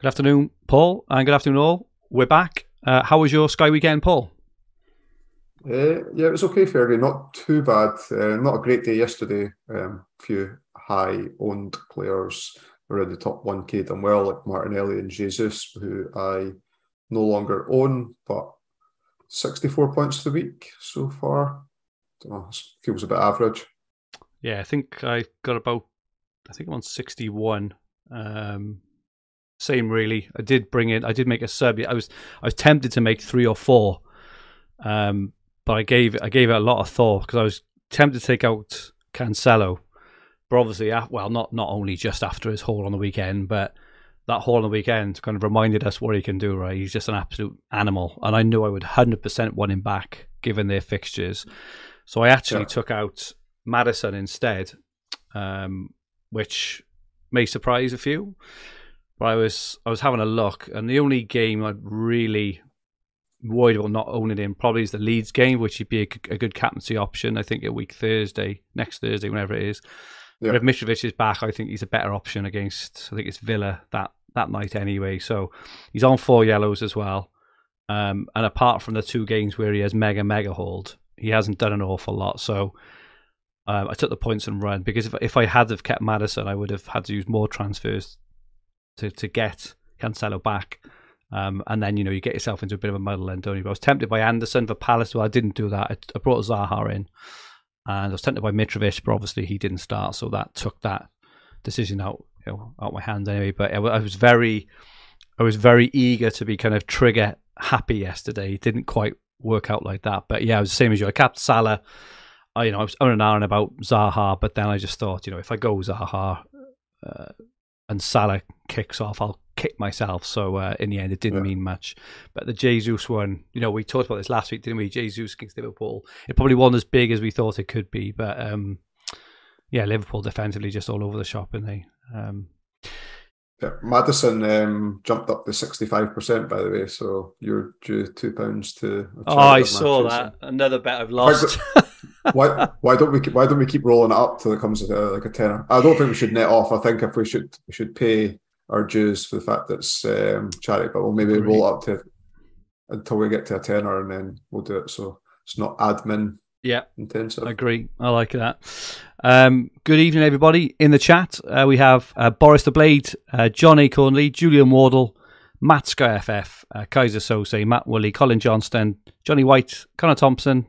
Good afternoon, Paul, and good afternoon, all. We're back. Uh, how was your Sky weekend, Paul? Uh, yeah, it was okay, Fergie. Not too bad. Uh, not a great day yesterday. A um, few high owned players around the top 1K done well, like Martinelli and Jesus, who I no longer own, but 64 points the week so far. Know, feels a bit average. Yeah, I think I got about, I think I'm on 61. Um, same really. I did bring in. I did make a sub. I was I was tempted to make three or four, um, but I gave I gave it a lot of thought because I was tempted to take out Cancelo, but obviously, well, not not only just after his haul on the weekend, but that haul on the weekend kind of reminded us what he can do. Right, he's just an absolute animal, and I knew I would hundred percent want him back given their fixtures. So I actually yeah. took out Maddison instead, um, which may surprise a few. But I was I was having a look, and the only game I'd really worried about not owning him probably is the Leeds game, which would be a, a good captaincy option. I think a week Thursday, next Thursday, whenever it is. Yeah. But if Mitrovic is back, I think he's a better option against. I think it's Villa that that night anyway. So he's on four yellows as well. Um, and apart from the two games where he has mega mega hold, he hasn't done an awful lot. So um, I took the points and run because if if I had have kept Maddison, I would have had to use more transfers to to get Cancelo back. Um, and then you know you get yourself into a bit of a muddle, then don't you? But I was tempted by Andersen for Palace, so I didn't do that. I, I brought Zaha in, and I was tempted by Mitrovic, but obviously he didn't start, so that took that decision out you know, out my hands anyway. But I, I was very, I was very eager to be kind of trigger happy yesterday. It didn't quite work out like that, but yeah, it was the same as you. I capped Salah. I, you know, I was on and on about Zaha, but then I just thought, you know, if I go Zaha, uh, and Salah kicks off, I'll kick myself. So uh, in the end, it didn't yeah. mean much. But the Jesus one, you know, we talked about this last week, didn't we? Jesus against Liverpool. It probably wasn't as big as we thought it could be, but um, yeah, Liverpool defensively just all over the shop, and they. Um, yeah, Maddison um, jumped up to sixty-five percent, by the way. So you're due two pounds to. Oh, I saw that. Another bet I've lost. why why don't we why don't we keep rolling it up till it comes to like a tenner? I don't think we should net off. I think if we should we should pay our dues for the fact that it's um, charity, but we'll maybe roll up to until we get to a tenner and then we'll do it. So it's not admin yeah, intensive. I agree. I like that. Um, good evening, everybody. In the chat, uh, we have uh, Boris the Blade, uh, John A. Cornley, Julian Wardle, Matt Sky FF, uh, Kaiser Sose, Matt Woolley, Colin Johnston, Johnny White, Connor Thompson,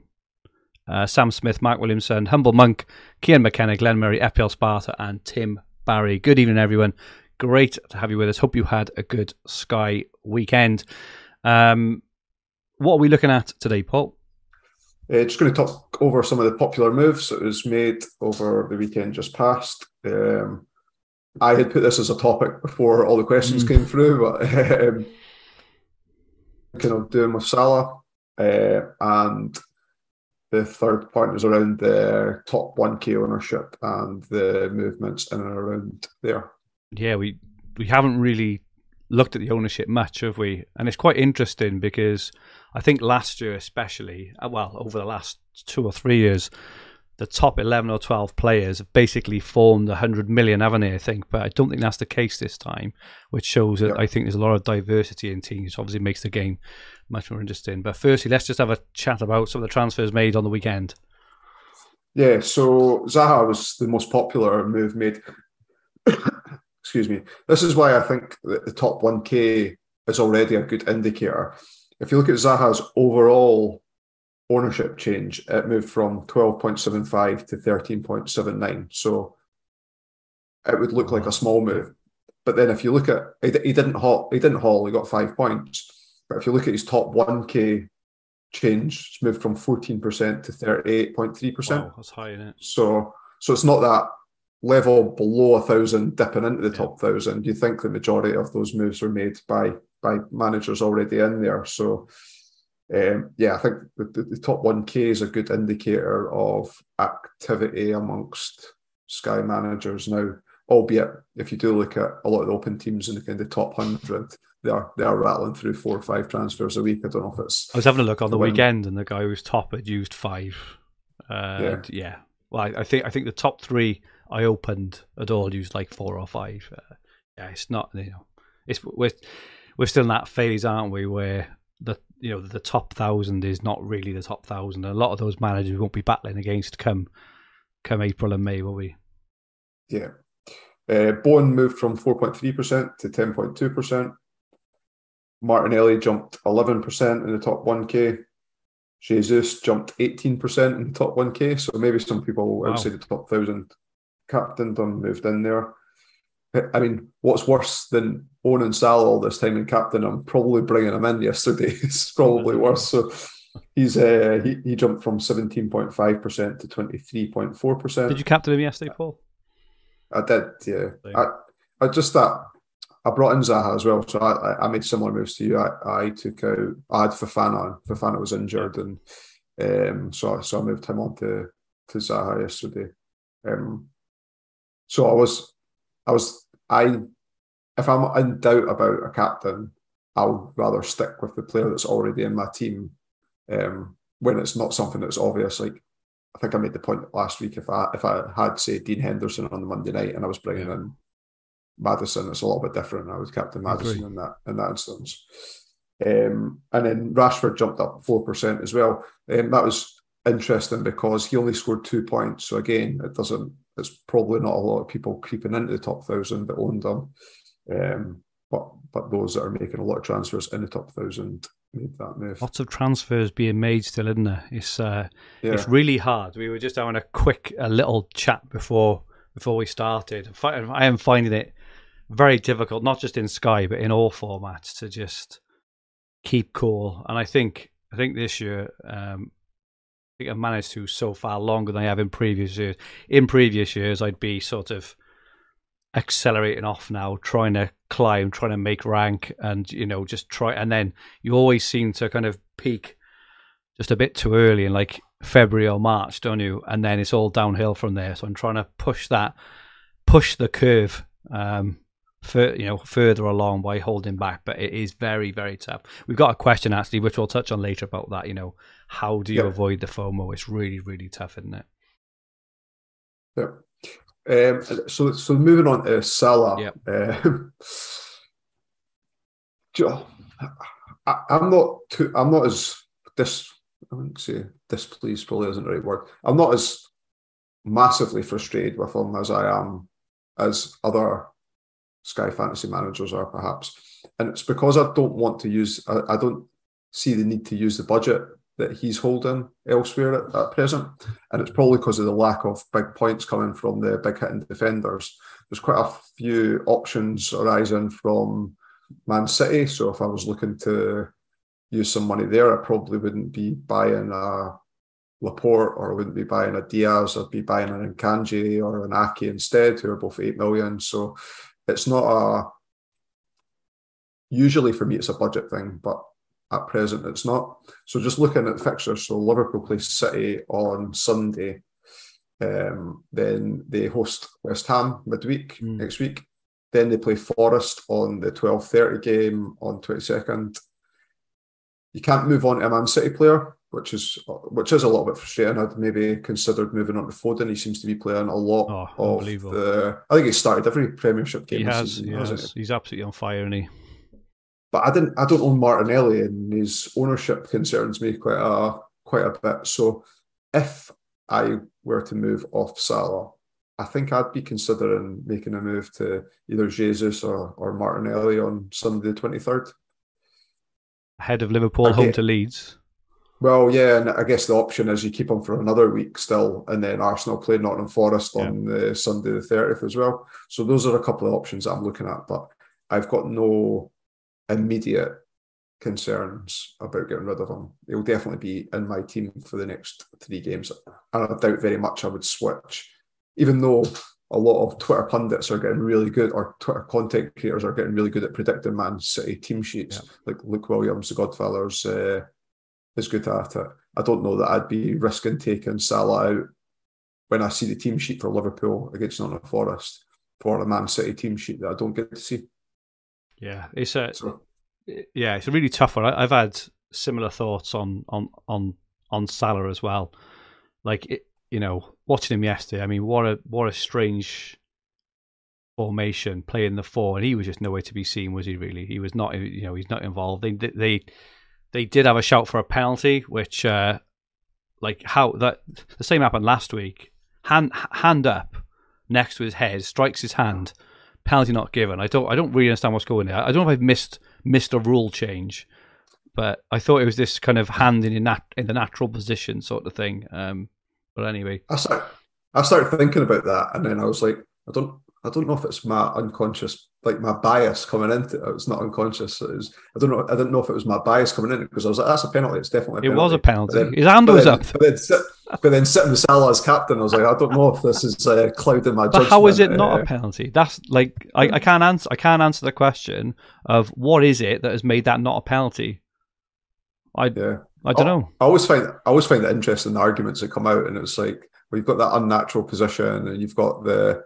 uh, Sam Smith, Mark Williamson, Humble Monk, Kian McKenna, Glenn Murray, FPL Sparta, and Tim Barry. Good evening, everyone. Great to have you with us. Hope you had a good Sky weekend. Um, what are we looking at today, Paul? Uh, just going to talk over some of the popular moves that was made over the weekend just past. Um, I had put this as a topic before all the questions mm. came through, but um, kind of doing with Salah uh, and the third point is around the top 1k ownership and the movements in and around there. Yeah, we we haven't really looked at the ownership much, have we? And it's quite interesting because I think last year, especially, uh, well, over the last two or three years, the top 11 or 12 players have basically formed 100 million, haven't they? I think, but I don't think that's the case this time, which shows that I think there's a lot of diversity in teams, obviously makes the game much more interesting. But firstly, let's just have a chat about some of the transfers made on the weekend. Yeah, so Zaha was the most popular move made. Excuse me. This is why I think that the top 1K is already a good indicator. If you look at Zaha's overall ownership change, it moved from 12.75 to 13.79. So it would look like a small move. But then if you look at he, he didn't haul, he didn't haul, he got five points. But if you look at his top 1K change, it's moved from 14% to 38.3%. Wow, that's high, isn't it? So so it's not that level below a thousand dipping into the yeah. top thousand. You think the majority of those moves were made by by managers already in there. So um, yeah, I think the, the, the top 1K is a good indicator of activity amongst Sky managers now. Albeit, if you do look at a lot of the open teams in the kind of top hundred, they are they are rattling through four or five transfers a week. I don't know if it's. I was having a look on the win. weekend, and the guy who was top had used five. Uh, yeah. yeah. Well, I, I, think I think the top three I opened had all used like four or five. Uh, yeah, it's not you know it's we're we're still in that phase, aren't we, where the you know the top thousand is not really the top thousand. A lot of those managers won't be battling against come come April and May, will we? Yeah. Uh, Bowen moved from 4.3% to 10.2%. Martinelli jumped 11% in the top 1K. Jesus jumped 18% in the top 1K. So maybe some people wow. outside the top 1,000 captained them, moved in there. I mean, what's worse than owning Salah all this time and captain? I'm probably bringing him in yesterday. it's probably worse. So he's uh, he, he jumped from 17.5% to 23.4%. Did you captain him yesterday, Paul? I did, yeah. I, I just that I brought in Zaha as well, so I, I made similar moves to you. I, I took out I had Fofana on. Fofana was injured, and um, so so I moved him on to to Zaha yesterday. Um, so I was I was I if I'm in doubt about a captain, I'll rather stick with the player that's already in my team um, when it's not something that's obvious. Like I think I made the point last week. If I if I had say Dean Henderson on the Monday night and I was bringing yeah. in Maddison, it's a little bit different. I was captain Maddison in that in that instance. Um, and then Rashford jumped up four percent as well. Um, that was interesting because he only scored two points. So again, it doesn't. It's probably not a lot of people creeping into the top thousand that owned them. Um, but but those that are making a lot of transfers in the top thousand made that move. Lots of transfers being made still, isn't there? It's uh, yeah. it's really hard. We were just having a quick, a little chat before before we started. I am finding it very difficult, not just in Sky but in all formats, to just keep cool. And I think I think this year, um, I think I've managed to so far longer than I have in previous years. In previous years, I'd be sort of accelerating off now, trying to climb, trying to make rank, and you know, just try. And then you always seem to kind of peak just a bit too early in like February or March, don't you? And then it's all downhill from there. So I'm trying to push that, push the curve, um, for, you know, further along by holding back. But it is very, very tough. We've got a question actually, which we'll touch on later about that. You know, how do you yep. avoid the FOMO? It's really, really tough, isn't it? Yeah. Um, so, so moving on to Salah. Yep. Um, I, am not too. I'm not as dis. I wouldn't say displeased. Probably isn't the right word. I'm not as massively frustrated with him as I am as other Sky Fantasy managers are, perhaps. And it's because I don't want to use. I, I don't see the need to use the budget that he's holding elsewhere at, at present. And it's probably because of the lack of big points coming from the big hitting defenders. There's quite a few options arising from Man City. So if I was looking to use some money there, I probably wouldn't be buying a Laporte or I wouldn't be buying a Dias. I'd be buying an Akanji or an Ake instead, who are both 8 million. So it's not a usually for me it's a budget thing, but at present it's not. So just looking at the fixtures, so Liverpool play City on Sunday. Um, then they host West Ham midweek mm. next week. Then they play Forest on the 12.30 game on 22nd. You can't move on to a Man City player, which is which is a little bit frustrating. I'd maybe considered moving on to Foden. He seems to be playing a lot oh, of the. I think he started every Premiership game. He has. Season, he has. He's absolutely on fire, and he but I didn't. I don't own Martinelli, and his ownership concerns me quite a quite a bit. So, if I were to move off Salah, I think I'd be considering making a move to either Jesus or, or Martinelli on Sunday the twenty third. Ahead of Liverpool, okay. home to Leeds. Well, yeah, and I guess the option is you keep them for another week still, and then Arsenal play Nottingham Forest yeah. on the Sunday the thirtieth as well. So those are a couple of options I'm looking at, but I've got no immediate concerns about getting rid of him. He'll definitely be in my team for the next three games. And I doubt very much I would switch, even though a lot of Twitter pundits are getting really good, or Twitter content creators are getting really good at predicting Man City team sheets. Yeah. Like Luke Williams, the Godfathers, uh, is good at it. I don't know that I'd be risking taking Salah out when I see the team sheet for Liverpool against Nottingham Forest for a Man City team sheet that I don't get to see. Yeah, it's a so, yeah, it's a really tough one. I, have had similar thoughts on on on on Salah as well. Like it, you know, watching him yesterday. I mean, what a what a strange formation, playing the four, and he was just nowhere to be seen, was he? Really, he was not. You know, he's not involved. They they they did have a shout for a penalty, which uh, like how that the same happened last week. Hand hand up next to his head, strikes his hand. Penalty not given. I don't. I don't really understand what's going there. I don't know if I've missed missed a rule change, but I thought it was this kind of hand in nat- in the natural position sort of thing. Um, but anyway, I start, I started thinking about that, and then I was like, I don't, I don't know if it's my unconscious, like my bias coming into it. It's not unconscious. It was, I don't know. I didn't know if it was my bias coming in because I was like, that's a penalty. It's definitely. it A penalty. was a penalty. Then- His hand was up. But then, sit, but then sitting with Salah as captain, I was like, I don't know if this is uh, clouding my But judgment. how is it not uh, a penalty? That's like I, I can't answer. I can't answer the question of what is it that has made that not a penalty. I Yeah, I don't know. I always find I always find it interesting the arguments that come out, and it's like well, you've got that unnatural position, and you've got the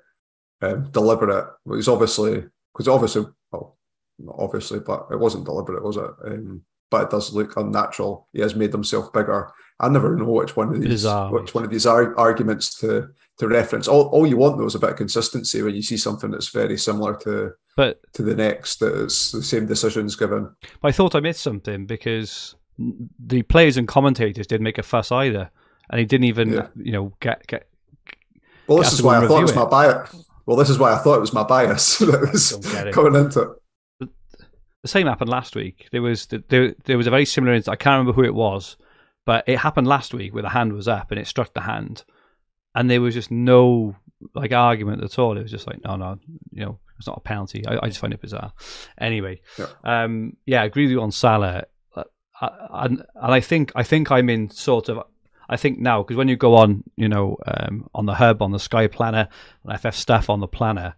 um, deliberate. Well, it's obviously because obviously, well, not obviously, but it wasn't deliberate, was it? Um, but it does look unnatural. He has made himself bigger. I never know which one of these Bizarre. which one of these ar- arguments to to reference. All, all you want though is a bit of consistency when you see something that's very similar to But to the next. That it's the same decisions given. I thought I missed something because the players and commentators didn't make a fuss either, and he didn't even, Yeah. you know, get get. Well, Get this is why I thought it was it. my bias. Well, this is why I thought it was my bias that was Don't get it. coming into it. The same happened last week. There was there there was a very similar incident. I can't remember who it was, but it happened last week where the hand was up and it struck the hand, and there was just no like argument at all. It was just like, no, no, you know, it's not a penalty. I, I just find it bizarre. Anyway, Yeah. um, yeah, I agree with you on Salah, Uh, and and I think I think I'm in sort of. I think now because when you go on, you know, um, on the hub, on the Sky Planner, on FF staff on the planner,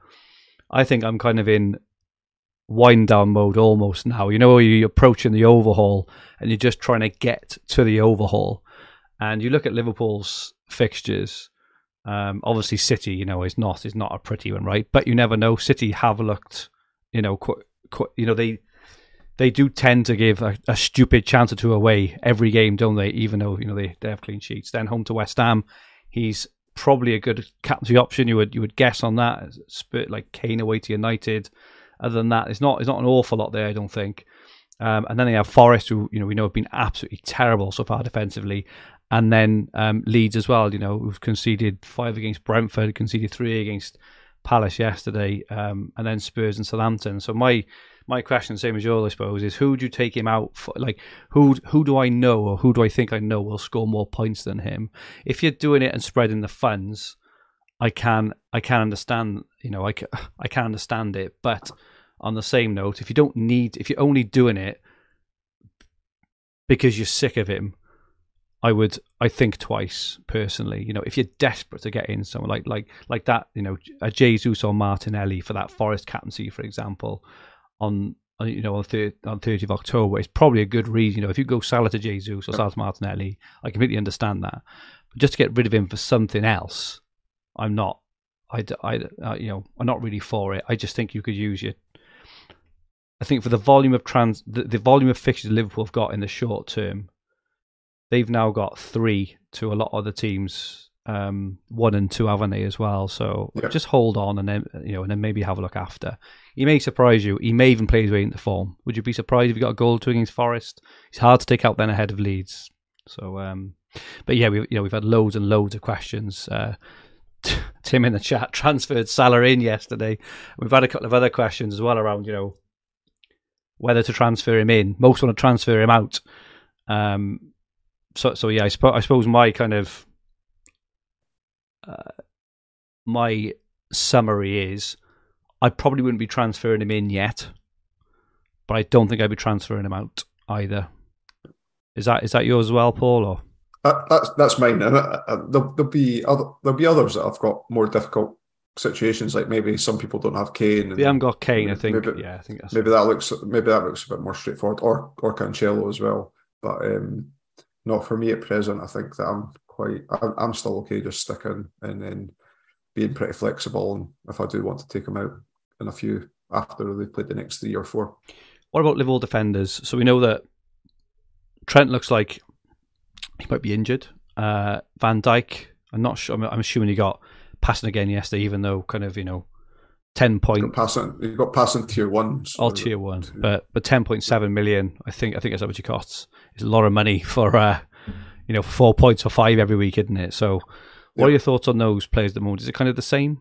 I think I'm kind of in wind down mode almost now. You know, you're approaching the overhaul and you're just trying to get to the overhaul. And you look at Liverpool's fixtures. Um, obviously, City, you know, is not is not a pretty one, right? But you never know. City have looked, you know, qu- qu- you know they they do tend to give a, a stupid chance or two away every game, don't they? Even though you know they, they have clean sheets. Then home to West Ham, he's probably a good captaincy option. You would you would guess on that. Spurt like Kane away to United. Other than that, it's not it's not an awful lot there. I don't think. Um, and then they have Forest, who you know we know have been absolutely terrible so far defensively, and then um, Leeds as well. You know, who've conceded five against Brentford, conceded three against Palace yesterday, um, and then Spurs and Southampton. So my my question, same as yours, I suppose, is who do you take him out for? Like who who do I know or who do I think I know will score more points than him? If you're doing it and spreading the funds, I can I can understand. You know, I can, I can understand it, but on the same note, if you don't need, if you're only doing it because you're sick of him, I would I think twice personally. You know, if you're desperate to get in someone like like like that, you know, a Jesus or Martinelli for that Forest captaincy, for example, on on, you know on thir- on 30th of October, it's probably a good reason. You know, if you go Salah to Jesus or Salah to Martinelli, I completely understand that. But just to get rid of him for something else, I'm not. I, I uh, you know I'm not really for it. I just think you could use your. I think for the volume of trans the, the volume of fixtures Liverpool have got in the short term, they've now got three to a lot of the teams, um, one and two, haven't they as well? So Yeah. just hold on and then you know, and then maybe have a look after. He may surprise you. He may even play his way into form. Would you be surprised if he got a goal to against Forest? It's hard to take out then ahead of Leeds. So, um, but yeah, we you know we've had loads and loads of questions. Uh, Tim in the chat transferred Salah in yesterday. We've had a couple of other questions as well around you know whether to transfer him in. Most want to transfer him out. Um, so so yeah, I, spo- I suppose my kind of uh, my summary is I probably wouldn't be transferring him in yet, but I don't think I'd be transferring him out either. Is that is that yours as well, Paul? Or That, that's that's mine. And uh, uh, there'll, there'll be other there'll be others that I've got more difficult situations. Like maybe some people don't have Kane. And we haven't got Kane. I think. Maybe- yeah, I think that's maybe that looks maybe that looks a bit more straightforward, or or Cancelo as well. But um, not for me at present. I think that I'm quite. I'm, I'm still okay just sticking and then being pretty flexible. And if I do want to take him out in a few after they played the next three or four, What about Liverpool defenders? So we know that Trent looks like he might be injured. Uh, Van Dijk, I'm not sure. I'm, I'm assuming he got passing again yesterday, even though kind of you know ten point. You've got passing, got passing tier ones. All tier one, but but ten point seven million. I think I think that's how much it costs. It's a lot of money for uh, you know, four points or five every week, isn't it? So, what are your thoughts on those players at the moment? Is it kind of the same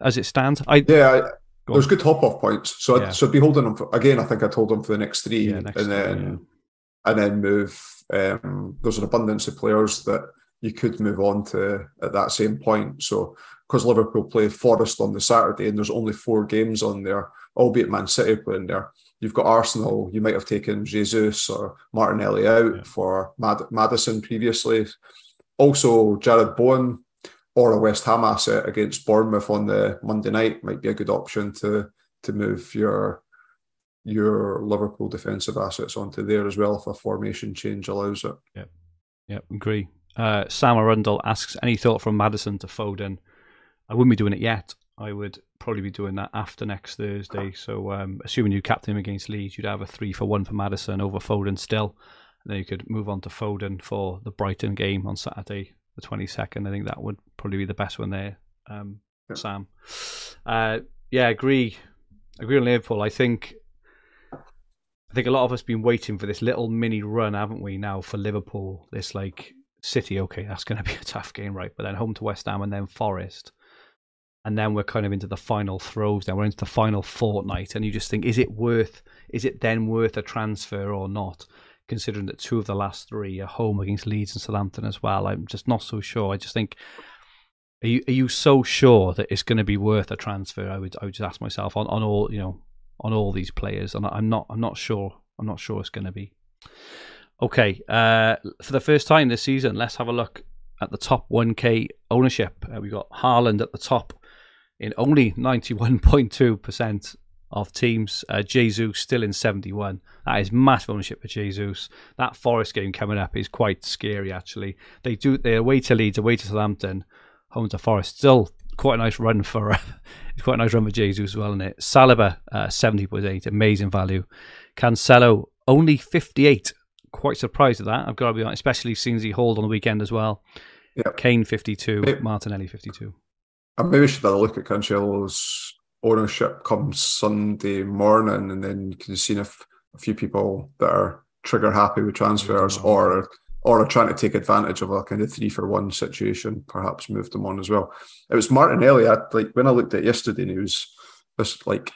as it stands? I yeah, I, there's good top off points. So yeah. I'd, so I'd be holding them for, again. I think I'd hold them for the next three, yeah, next and then three, and then move. Um, there's an abundance of players that you could move on to at that same point. So because Liverpool play Forest on the Saturday and there's only four games on there, albeit Man City playing there. You've got Arsenal. You might have taken Jesus or Martinelli out yeah. for Mad- Maddison previously. Also, Jarrod Bowen or a West Ham asset against Bournemouth on the Monday night might be a good option to to move your your Liverpool defensive assets onto there as well if a formation change allows it. Yep, yep, agree. Uh, Sam Arundel asks any thought from Maddison to Foden. I wouldn't be doing it yet. I would probably be doing that after next Thursday. So, um, assuming you captain him against Leeds, you'd have a three for one for Maddison over Foden still. And then you could move on to Foden for the Brighton game on Saturday, the 22nd. I think that would probably be the best one there, um, yeah. Sam. Uh, yeah, agree. Agree on Liverpool. I think. I think a lot of us been waiting for this little mini run, haven't we? Now for Liverpool, this like City. Okay, that's going to be a tough game, right? But then home to West Ham and then Forest and then we're kind of into the final throws. Then we're into the final fortnight, and you just think, is it worth? Is it then worth a transfer or not? Considering that two of the last three are home against Leeds and Southampton as well, I'm just not so sure. I just think, are you are you so sure that it's going to be worth a transfer? I would I would just ask myself on, on all you know on all these players, and I'm not I'm not sure I'm not sure it's going to be. Okay, uh, for the first time this season, let's have a look at the top 1K ownership. Uh, we've got Haaland at the top in only 91.2% of teams. Uh, Jesus still in 71. That is massive ownership for Jesus. That Forest game coming up is quite scary, actually. They do they're away to Leeds, away to Southampton, home to Forest. Still quite a nice run for it's quite a nice run for Jesus as well, isn't it? Saliba, uh, 70.8, amazing value. Cancelo, only 58. Quite surprised at that, I've got to be honest, especially since he hauled on the weekend as well. Yep. Kane, 52. Martinelli, 52. I maybe should have a look at Cancelo's ownership come Sunday morning, and then you can see if a few people that are trigger happy with transfers oh. or or are trying to take advantage of a kind of three for one situation, perhaps move them on as well. It was Martinelli. I like when I looked at yesterday, and he was just like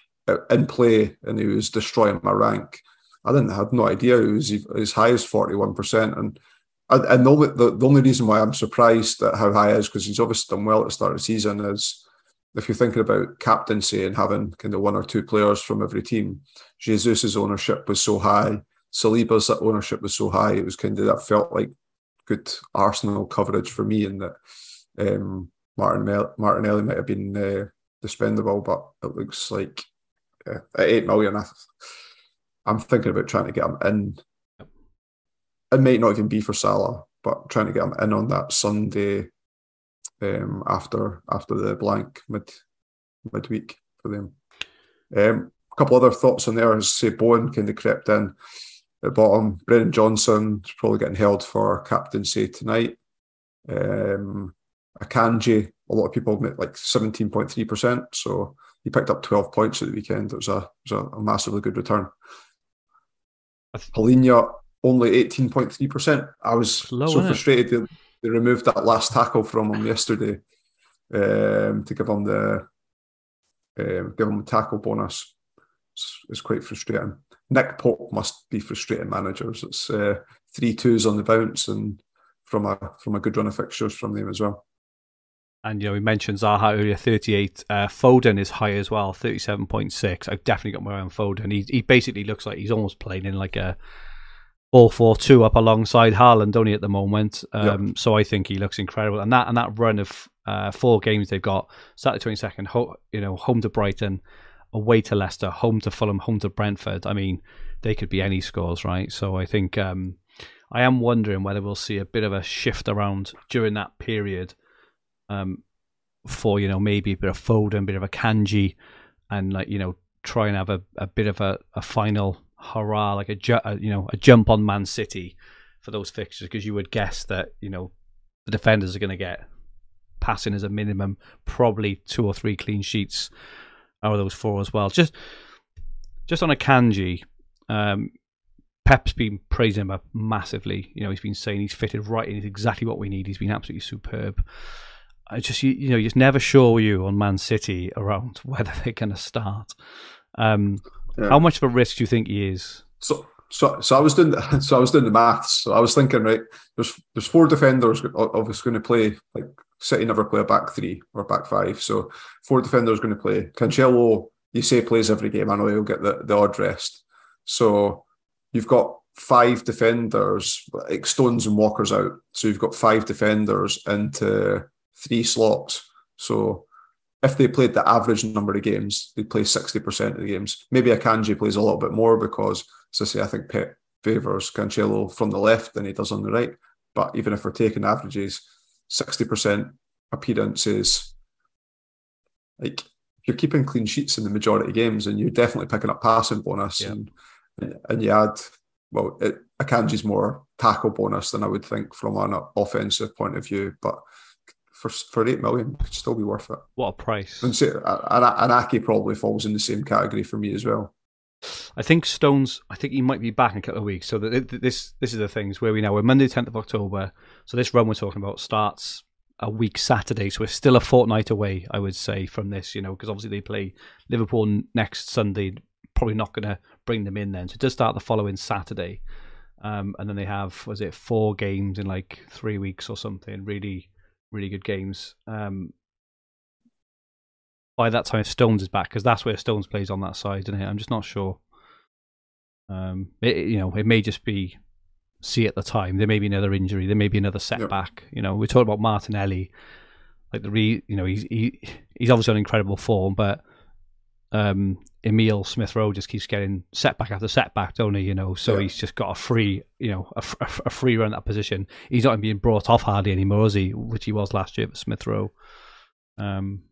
in play, and he was destroying my rank. I didn't have no idea he was as high as forty one percent, and and the only, the, the only reason why I'm surprised at how high is because he's obviously done well at the start of the season is if you're thinking about captaincy and having kind of one or two players from every team, Jesus's ownership was so high, Saliba's ownership was so high, it was kind of that felt like good Arsenal coverage for me, and that um, Martin Martinelli might have been uh, dispendable, but it looks like uh, at eight million, I, I'm thinking about trying to get him in it might not even be for Salah, but trying to get him in on that Sunday um, after after the blank mid midweek for them. Um, a couple other thoughts on there is say Bowen kind of crept in at bottom. Brennan Johnson is probably getting held for captaincy tonight. Um, Akanji, a lot of people make like 17.3%. So he picked up 12 points at the weekend. It was a, it was a, massively good return. Palhinha only 18.3%. I was so frustrated they, they, removed that last tackle from him yesterday um, to give him the um, give him the tackle bonus. It's, it's, quite frustrating. Nick Pope must be frustrating managers. It's uh, three twos on the bounce and from a from a good run of fixtures from them as well. And you know, we mentioned Zaha earlier, 38. Uh, Foden is high as well, 37.6. I've definitely got my eye on Foden. He he basically looks like he's almost playing in like a all four two up alongside Haaland only at the moment. Um, yep. So I think he looks incredible, and that and that run of uh, four games they've got Saturday twenty second, ho- you know, home to Brighton, away to Leicester, home to Fulham, home to Brentford. I mean, they could be any scores, right? So I think um, I am wondering whether we'll see a bit of a shift around during that period. Um, for you know maybe a bit of Foden, a bit of Akanji, and like you know try and have a, a bit of a, a final hurrah, like a, ju- a you know a jump on Man City for those fixtures because you would guess that you know the defenders are going to get passing as a minimum, probably two or three clean sheets out of those four as well. Just just on Akanji, um, Pep's been praising him up massively. You know, he's been saying he's fitted right in. He's exactly what we need. He's been absolutely superb. I just you, you know, you're never sure you on Man City around whether they're going to start. Um, yeah. How much of a risk do you think he is? So, so, so I was doing the, so I was doing the maths. So I was thinking, right, there's there's four defenders obviously going to play like City never play a back three or back five. So four defenders going to play. Cancelo, you say plays every game. I know he'll get the, the odd rest. So you've got five defenders, like Stones and Walker's out. So you've got five defenders into three slots. So if they played the average number of games, they'd play 60% of the games. Maybe Akanji plays a little bit more because, as I say, I think Pep favours Cancelo from the left than he does on the right. But even if we're taking averages, 60% appearances, like you're keeping clean sheets in the majority of games and you're definitely picking up passing bonus yeah. and, and you add well it, Akanji's more tackle bonus than I would think from an offensive point of view but for for eight million could still be worth it what a price and, say, and, and Ake probably falls in the same category for me as well I think Stones. I think he might be back in a couple of weeks. So this this is the things where we now we're Monday, tenth of October. So this run we're talking about starts a week Saturday, so we're still a fortnight away, I would say, from this. You know, because obviously they play Liverpool next Sunday. Probably not going to bring them in then. So it does start the following Saturday, um, and then they have was it four games in like three weeks or something. Really, really good games. Um, by that time, Stones is back because that's where Stones plays on that side, isn't it? I'm just not sure. Um, it, you know, it may just be see at the time. There may be another injury. There may be another setback. You know, we're talking about Martinelli. Like the re, you know, he's he, he's obviously on incredible form, but um, Emile Smith Rowe just keeps getting setback after setback, don't he? You know, so yeah. he's just got a free, you know, a, a, a, free run at that position. He's not even being brought off hardly anymore, is he? Which he was last year for Smith Rowe. Um,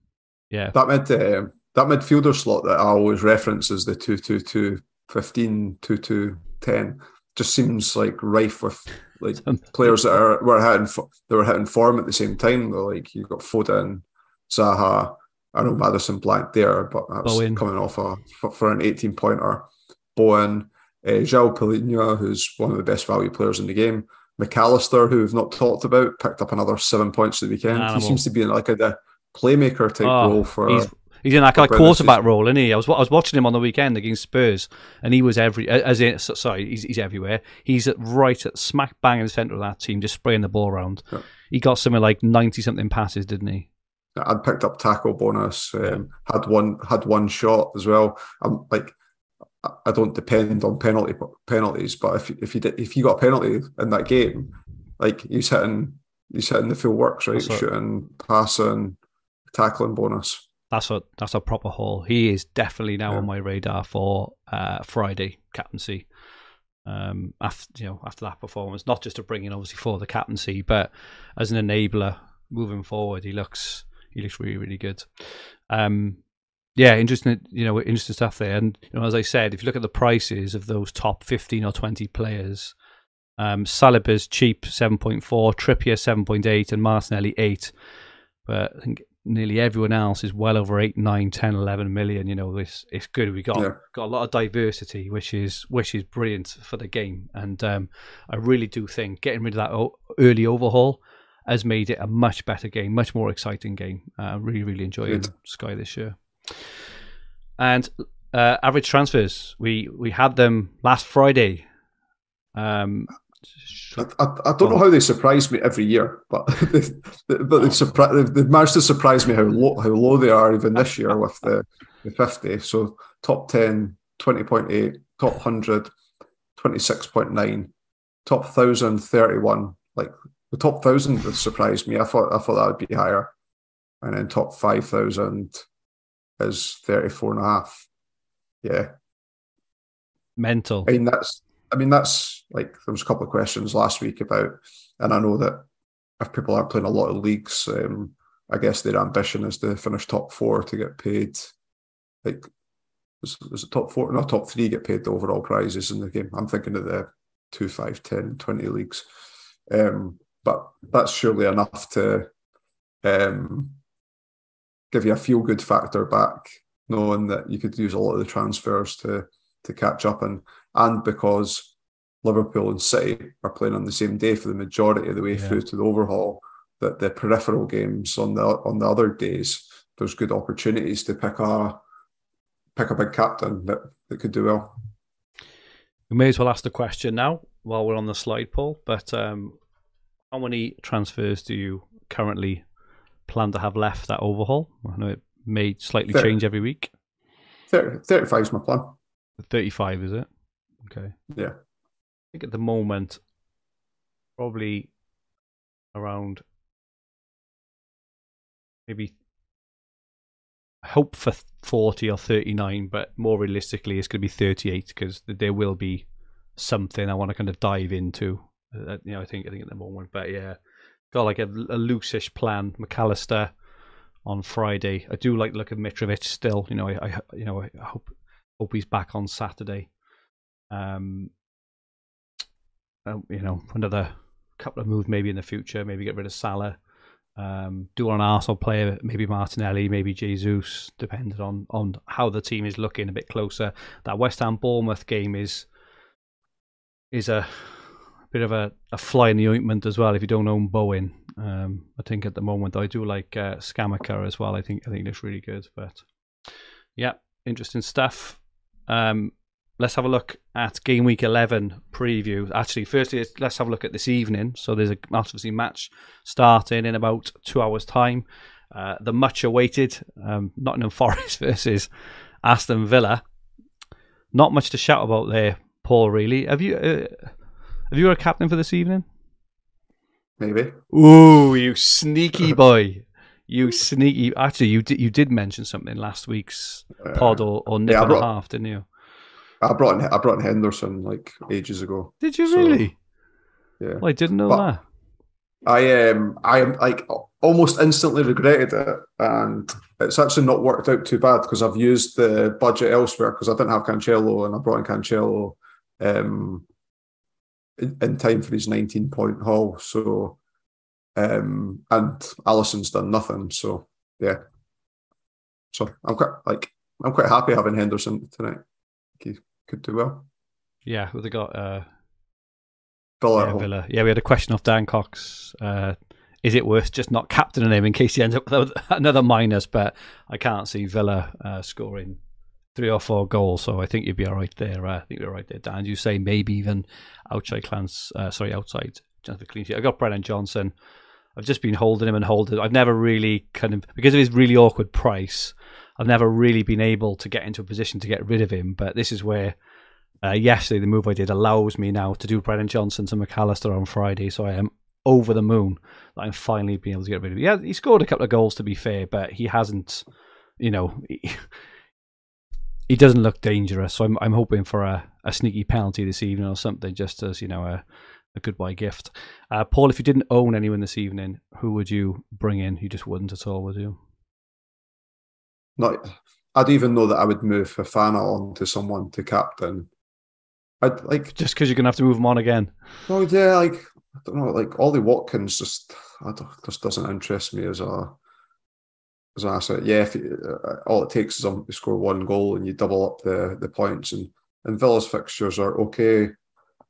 yeah, that mid uh, that midfielder slot that I always reference as the two two two 15, 2 2 10 just seems like rife with like players that are were hitting they were hitting form at the same time. They're like you've got Foden, Zaha. I know Maddison blank there, but that's Bowen. coming off a for, for an 18 pointer. Bowen, uh, João Palhinha, who's one of the best value players in the game. McAllister, who we've not talked about, picked up another seven points the weekend. Animal. He seems to be in like a, a playmaker type oh, role for. He's He's in like quarterback role, isn't he? I was I was watching him on the weekend against Spurs, and he was every as in sorry, he's, he's everywhere. He's at, right at smack bang in the centre of that team, just spraying the ball around. Yeah. He got something like ninety something passes, didn't he? I'd picked up tackle bonus. Um. Had one had one shot as well. I'm like. I don't depend on penalty penalties, but if if you did, if you got a penalty in that game, like he's hitting he's hitting the full works, right? Shooting, passing, tackling bonus that's a that's a proper haul. He is definitely now yeah. on my radar for uh, Friday captaincy. Um, after you know after that performance, not just to bring in obviously for the captaincy, but as an enabler moving forward, he looks he looks really really good. Um, yeah, interesting. You know, interesting stuff there. And you know, as I said, if you look at the prices of those top fifteen or twenty players, um, Saliba's cheap seven point four, Trippier seven point eight, and Martinelli eight. But I think nearly everyone else is well over 8 9 10 11 million you know this it's good we got yeah. got a lot of diversity which is which is brilliant for the game and um, i really do think getting rid of that early overhaul has made it a much better game much more exciting game uh, really really enjoying good. sky this year and uh, average transfers we we had them last friday um, I, I, I, don't know how they surprise me every year, but they, but they've, surpri- they've, they've, managed to surprise me how low, how low they are even this year with the, the 50. So top 10, 20.8, top 100, 26.9, top 1,000, 31. Like the top 1,000 would surprise me. I thought, I thought that would be higher. And then top 5,000 is 34 and a half. Yeah. Mental. I mean, that's I mean, that's like there was a couple of questions last week about, and I know that if people aren't playing a lot of leagues, um, I guess their ambition is to finish top four to get paid. Like, is, is it top four? Not top three get paid the overall prizes in the game. I'm thinking of the two, five, 10, 20 leagues. Um, but that's surely enough to um, give you a feel good factor back knowing that you could use a lot of the transfers to to catch up and and because Liverpool and City are playing on the same day for the majority of the way Yeah. through to the overhaul, that the peripheral games on the on the other days, there's good opportunities to pick a pick a big captain that, that could do well. We may as well ask the question now while we're on the slide, Paul. But um, how many transfers do you currently plan to have left that overhaul? I know it may slightly Thirty. change every week. 30, 35 is my plan. 35, is it? Okay. Yeah. I think at the moment, probably around maybe hope for 40 or 39, but more realistically, it's going to be 38 because there will be something I want to kind of dive into. Uh, you know, I think I think at the moment, but yeah, got like a, a loosish plan. McAllister on Friday. I do like the look of Mitrovic still. You know, I, I you know I hope hope he's back on Saturday. Um, um, you know, another couple of moves maybe in the future. Maybe get rid of Salah. Um, do an Arsenal player, maybe Martinelli, maybe Jesus, depending on on how the team is looking a bit closer. That West Ham Bournemouth game is is a bit of a, a fly in the ointment as well if you don't own Bowen. Um, I think at the moment I do like uh, Scamacca as well. I think I think that's really good. But yeah, interesting stuff. Um, let's have a look at game week 11 preview. Actually, firstly, let's have a look at this evening. So there's a obviously match starting in about two hours' time. Uh, the much awaited um, Nottingham Forest versus Aston Villa. Not much to shout about there, Paul. Really, have you uh, have you got a captain for this evening? Maybe. Ooh, you sneaky boy! You sneaky. Actually, you did you did mention something in last week's Uh, pod or, or nip yeah, and a half, didn't you? I brought in I brought in Henderson like ages ago. Did you So, really? Yeah. Well, I didn't know But- that. I um I am like almost instantly regretted it, and it's actually not worked out too bad because I've used the budget elsewhere because I didn't have Cancelo and I brought in Cancelo um in, time for his 19 point haul. So um and Alisson's done nothing. So yeah. So I'm quite like I'm quite happy having Henderson tonight. He could do well. Yeah, well, they got uh, Villa yeah. Villa. Yeah, we had a question off Dan Cox. Uh, is it worth just not captaining him in case he ends up with another minus? But I can't see Villa uh, scoring three or four goals, so I think you'd be all right there. Uh, I think you're right there, Dan. You say maybe even outside clans. Uh, sorry, outside Jonathan clean sheet. I got Brennan Johnson. I've just been holding him and holding. I've never really kind of because of his really awkward price. I've never really been able to get into a position to get rid of him. But this is where uh, yesterday the move I did allows me now to do Brennan Johnson to McAllister on Friday. So I am over the moon that I'm finally being able to get rid of him. Yeah, he scored a couple of goals to be fair, but he hasn't. You know, he doesn't look dangerous. So I'm I'm hoping for a, a sneaky penalty this evening or something, just as you know a a goodbye gift. Uh, Paul, if you didn't own anyone this evening, who would you bring in? You just wouldn't at all, would you? Not, I'd even know that I would move Fofana on to someone to captain. I'd like, Just because you're gonna have to move him on again. oh yeah, like I don't know, like Ollie Watkins just, I don't, just doesn't interest me as a as an asset. Yeah, if you, uh, all it takes is um, to score one goal and you double up the the points, and and Villa's fixtures are okay.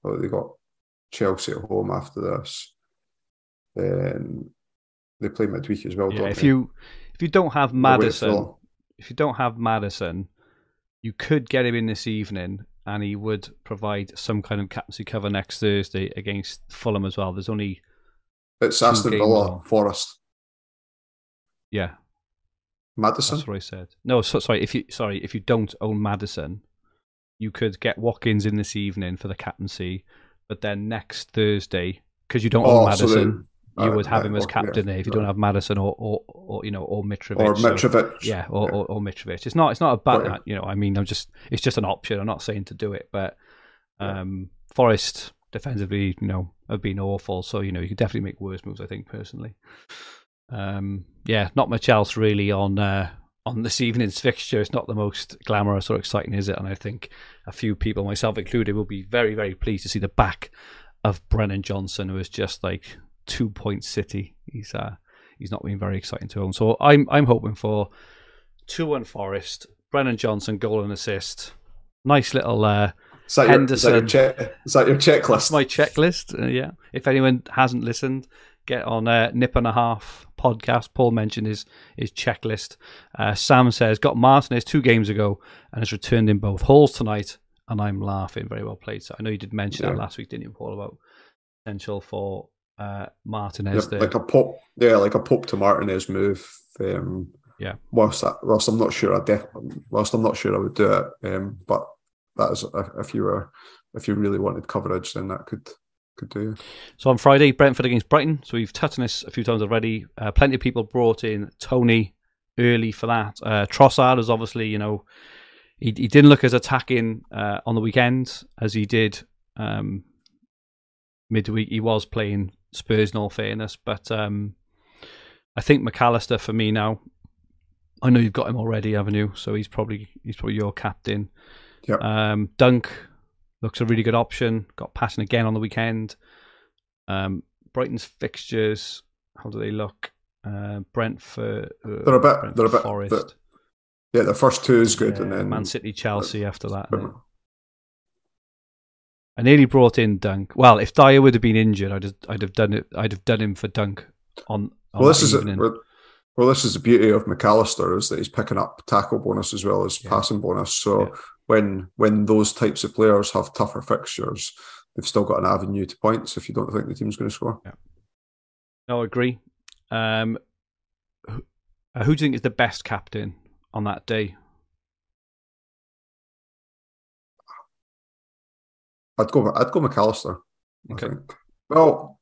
Oh, they got Chelsea at home after this. Then they play midweek as well. Yeah, if they? you if you don't have Maddison, if you don't have Maddison, you could get him in this evening, and he would provide some kind of captaincy cover next Thursday against Fulham as well. There's only it's Aston Villa. Forest, yeah, Maddison. that's what I said. No, so, sorry. If you sorry if you don't own Maddison, you could get Watkins in this evening for the captaincy, but then next Thursday because you don't own Oh, so Maddison. then- you uh, would have right, him as okay, captain there if you don't right. have Maddison or, or, or you know or Mitrovic. or So- Mitrovic. yeah, or, or, or Mitrovic. It's not. It's not a bad. You know, I mean, I'm just. It's just an option. I'm not saying to do it, but Yeah. um, Forest defensively, you know, have been awful. So you know, you could definitely make worse moves. I think personally. Um, yeah, not much else really on uh, on this evening's fixture. It's not the most glamorous or exciting, is it? And I think a few people, myself included, will be very, very pleased to see the back of Brennan Johnson, who is just like two point city. He's uh, he's not been very exciting to own. So I'm I'm hoping for two one Forest, Brennan Johnson, goal and assist. Nice little uh, Is that, your, is, that your Henderson. check, is that your checklist? That's my checklist. Uh, yeah. If anyone hasn't listened, get on uh, Nip and a Half podcast. Paul mentioned his his checklist. Uh, Sam says got Martinez two games ago and has returned in both halls tonight. And I'm laughing. Very well played. So I know you did mention that last week, didn't you, Paul, about potential for uh, Yeah, Martinez there. like a pop, yeah, like a Pope to Martinez move. Um, Yeah. Whilst, I, whilst I'm not sure, I def- whilst I'm not sure I would do it, um, but that is if you were if you really wanted coverage, then that could could do. So on Friday, Brentford against Brighton. So we've touched on this a few times already. Uh, plenty of people brought in Toney early for that. Uh, Trossard is obviously, you know, he, he didn't look as attacking uh, on the weekend as he did um, midweek. He was playing Spurs, in all fairness, but um, I think Mac Allister for me now. I know you've got him already, haven't you? So he's probably he's probably your captain. Yep. Um, Dunk looks a really good option. Got passing again on the weekend. Um, Brighton's fixtures, how do they look? Uh, Brentford, uh, They're a bit- Brentford they're a bit- Forest, they're- Yeah, the first two is good, and then Man City, Chelsea after that. I nearly brought in Dunk. Well, if Dier would have been injured, I'd have, I'd have done it. I'd have done him for Dunk on. on Well, this is. Well, well, this is the beauty of Mac Allister is that he's picking up tackle bonus as well as Yeah. passing bonus. So Yeah. When when those types of players have tougher fixtures, they've still got an avenue to points. If you don't think the team's going to score, No, I agree. Um, who, uh, who do you think is the best captain on that day? I'd go. I'd go Mac Allister. Okay. I think. Well,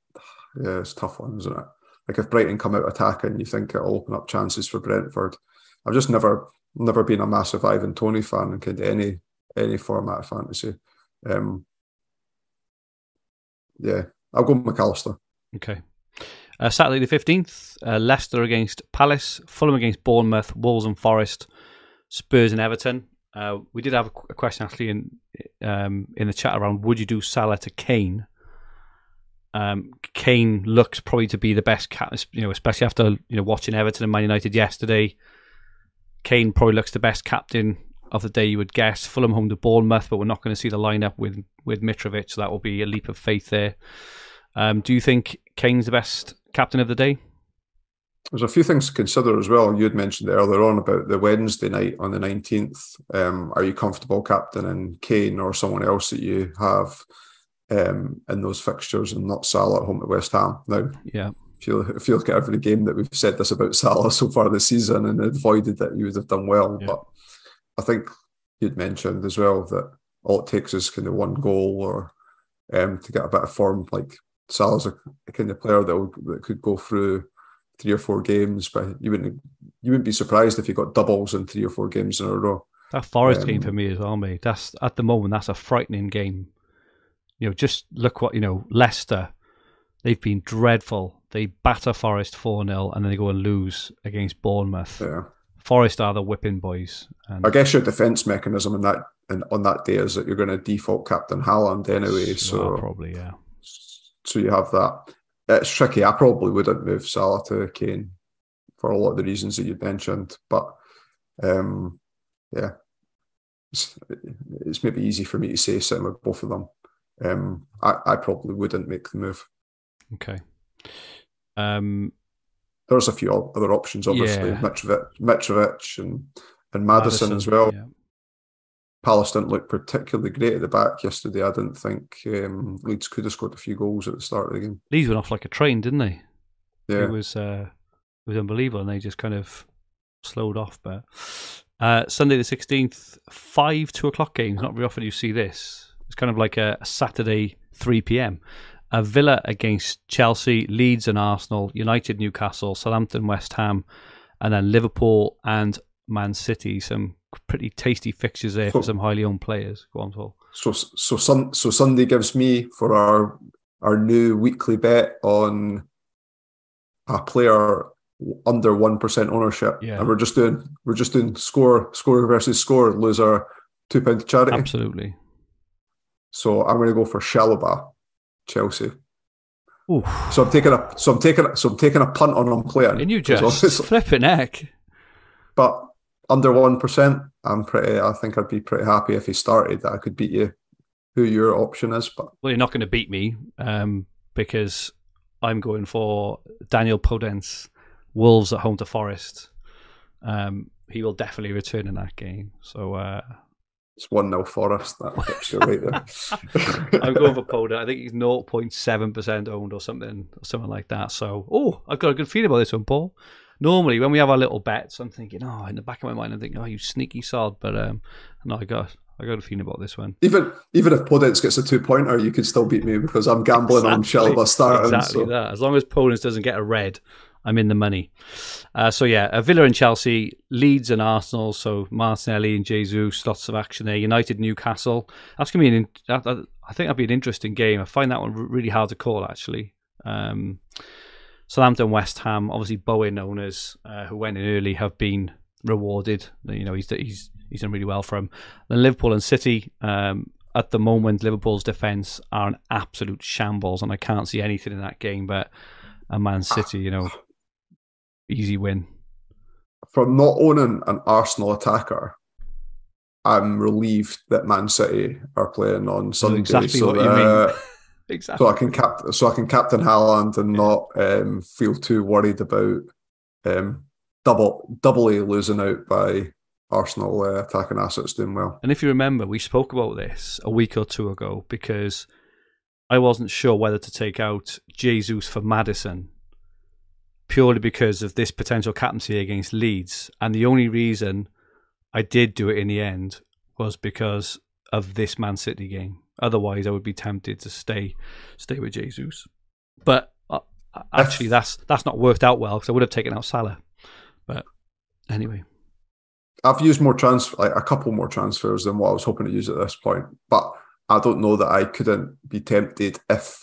yeah, it's a tough one, isn't it? Like if Brighton come out attacking, you think it'll open up chances for Brentford. I've just never, never been a massive Ivan Toney fan kind of any any format of fantasy. Um, yeah, I'll go Mac Allister. Okay. Uh, Saturday the 15th, uh, Leicester against Palace, Fulham against Bournemouth, Wolves and Forest, Spurs and Everton. Uh, we did have a, qu- a question actually in um, in the chat around would you do Salah to Kane? Um, Kane looks probably to be the best cap, you know, especially after you know watching Everton and Man United yesterday. Kane probably looks the best captain of the day, you would guess. Fulham home to Bournemouth, but we're not going to see the lineup with with Mitrovic, so that will be a leap of faith there. Um, do you think Kane's the best captain of the day? There's a few things to consider as well. You had mentioned earlier on about the Wednesday night on the 19th. Um, are you comfortable captaining Kane or someone else that you have um, in those fixtures and not Salah at home at West Ham? Now, Yeah, if you, if you look at every game that we've said this about Salah so far this season and avoided that, you would have done well. Yeah. But I think you'd mentioned as well that all it takes is kind of one goal or um, to get a bit of form. Like Salah's a, a kind of player that, will, that could go through three or four games, but you wouldn't you wouldn't be surprised if you got doubles in three or four games in a row. that Forest Um, game for me as well, mate. That's at the moment that's a frightening game. You know, just look what you know. Leicester, they've been dreadful. They batter Forest four 0 and then they go and lose against Bournemouth. Yeah. Forest are the whipping boys. And I guess your defence mechanism in that and on that day is that you're going to default captain Haaland anyway. So probably yeah. So you have that. It's tricky. I probably wouldn't move Salah to Kane for a lot of the reasons that you mentioned, but um, yeah, it's, it's maybe easy for me to say sitting with both of them. Um, I, I probably wouldn't make the move. Okay. Um, There's a few other options, obviously. Yeah. Mitrovic, Mitrovic and and Maddison, as well. yeah. Palace didn't look particularly great at the back yesterday. I didn't think um, Leeds could have scored a few goals at the start of the game. Leeds went off like a train, didn't they? Yeah, It was uh, it was unbelievable, and they just kind of slowed off. But uh, Sunday the sixteenth, five two o'clock games. Not very often you see this. It's kind of like a, a Saturday three p.m. A Villa against Chelsea, Leeds and Arsenal, United, Newcastle, Southampton, West Ham, and then Liverpool and Man City. Some pretty tasty fixtures there for some highly owned players. Go on, Paul. So so sun, so Sunday gives me for our our new weekly bet on a player under one percent ownership. Yeah. And we're just doing we're just doing score score versus score, lose our two pound to charity. Absolutely. So I'm gonna go for Chalobah, Chelsea. Ooh. So I'm taking a so I'm taking a, so I'm taking a punt on him playing. And you just flipping heck. but under one percent, I'm pretty. I think I'd be pretty happy if he started. That I could beat you. Who your option is, but well, you're not going to beat me um, because I'm going for Daniel Podence, Wolves at home to Forest. Um, he will definitely return in that game. So uh, it's one 0 Forest. That fixture right there. I'm going for Podence. I think he's 0.7 percent owned or something, or something like that. So, oh, I've got a good feeling about this one, Paul. Normally, when we have our little bets, I'm thinking, oh, in the back of my mind, I'm thinking, oh, you sneaky sod. But um, no, I got, I got a feeling about this one. Even even if Podence gets a two pointer, you could still beat me because I'm gambling exactly. on Chalobah starting. Exactly so. that. As long as Podence doesn't get a red, I'm in the money. Uh, so yeah, uh, Villa and Chelsea, Leeds and Arsenal. So Martinelli and Jesus, lots of action there. United, Newcastle. That's gonna be an. I think that'd be an interesting game. I find that one really hard to call actually. Um, Southampton, West Ham. Obviously, Bowen owners uh, who went in early have been rewarded. You know, he's he's he's done really well for him. Then Liverpool and City. Um, at the moment, Liverpool's defence are an absolute shambles, and I can't see anything in that game. But a Man City, you know, easy win. From not owning an Arsenal attacker, I'm relieved that Man City are playing on Sunday. Exactly so what that, you mean. exactly. So I can cap, so I can captain Haaland and yeah. not um, feel too worried about um, double doubly losing out by Arsenal uh, attacking assets doing well. And if you remember, we spoke about this a week or two ago because I wasn't sure whether to take out Jesus for Maddison purely because of this potential captaincy against Leeds. And the only reason I did do it in the end was because of this Man City game. Otherwise, I would be tempted to stay stay with Jesus. But uh, actually, that's that's not worked out well because I would have taken out Salah. But anyway, I've used more transfer, like a couple more transfers than what I was hoping to use at this point. But I don't know that I couldn't be tempted if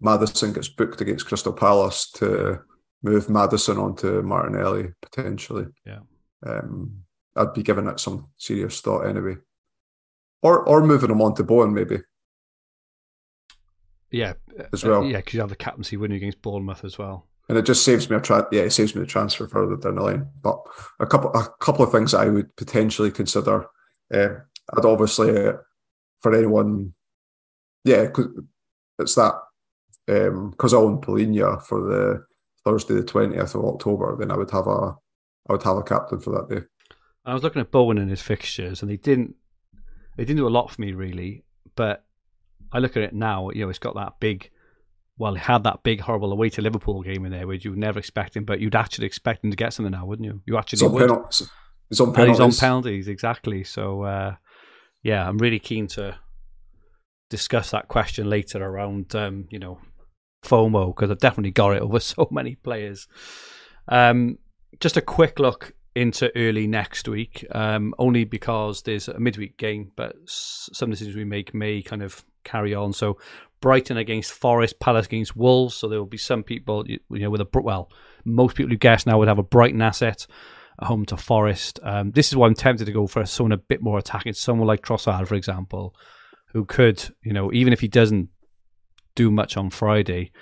Maddison gets booked against Crystal Palace to move Maddison onto Martinelli potentially. Yeah. Um, I'd be giving it some serious thought anyway. Or or moving him on to Bowen maybe. Yeah, as well. Uh, yeah, because you have the captaincy winning against Bournemouth as well. And it just saves me a tra- yeah, it saves me the transfer further down the line. But a couple a couple of things I would potentially consider. Uh, I'd obviously uh, for anyone, yeah, it's that because um, I own Palhinha for the Thursday the twentieth of October, then I would have a I would have a captain for that day. I was looking at Bowen and his fixtures, and they didn't they didn't do a lot for me really. But I look at it now, you know, it's got that big. Well, he had that big horrible away to Liverpool game in there, which you would never expect him, but you'd actually expect him to get something now, wouldn't you? You actually it's would. Penalties. He's on penalties. And he's on penalties, exactly. So, uh, yeah, I'm really keen to discuss that question later around, um, you know, FOMO because I've definitely got it over so many players. Um, just a quick look into early next week, um, only because there's a midweek game, but some decisions we make may kind of carry on. So Brighton against Forest, Palace against Wolves. So there will be some people, you know, with a well, most people who guess now would have a Brighton asset home to Forest. Um, this is why I'm tempted to go for someone a bit more attacking, someone like Trossard, for example, who could, you know, even if he doesn't do much on Friday,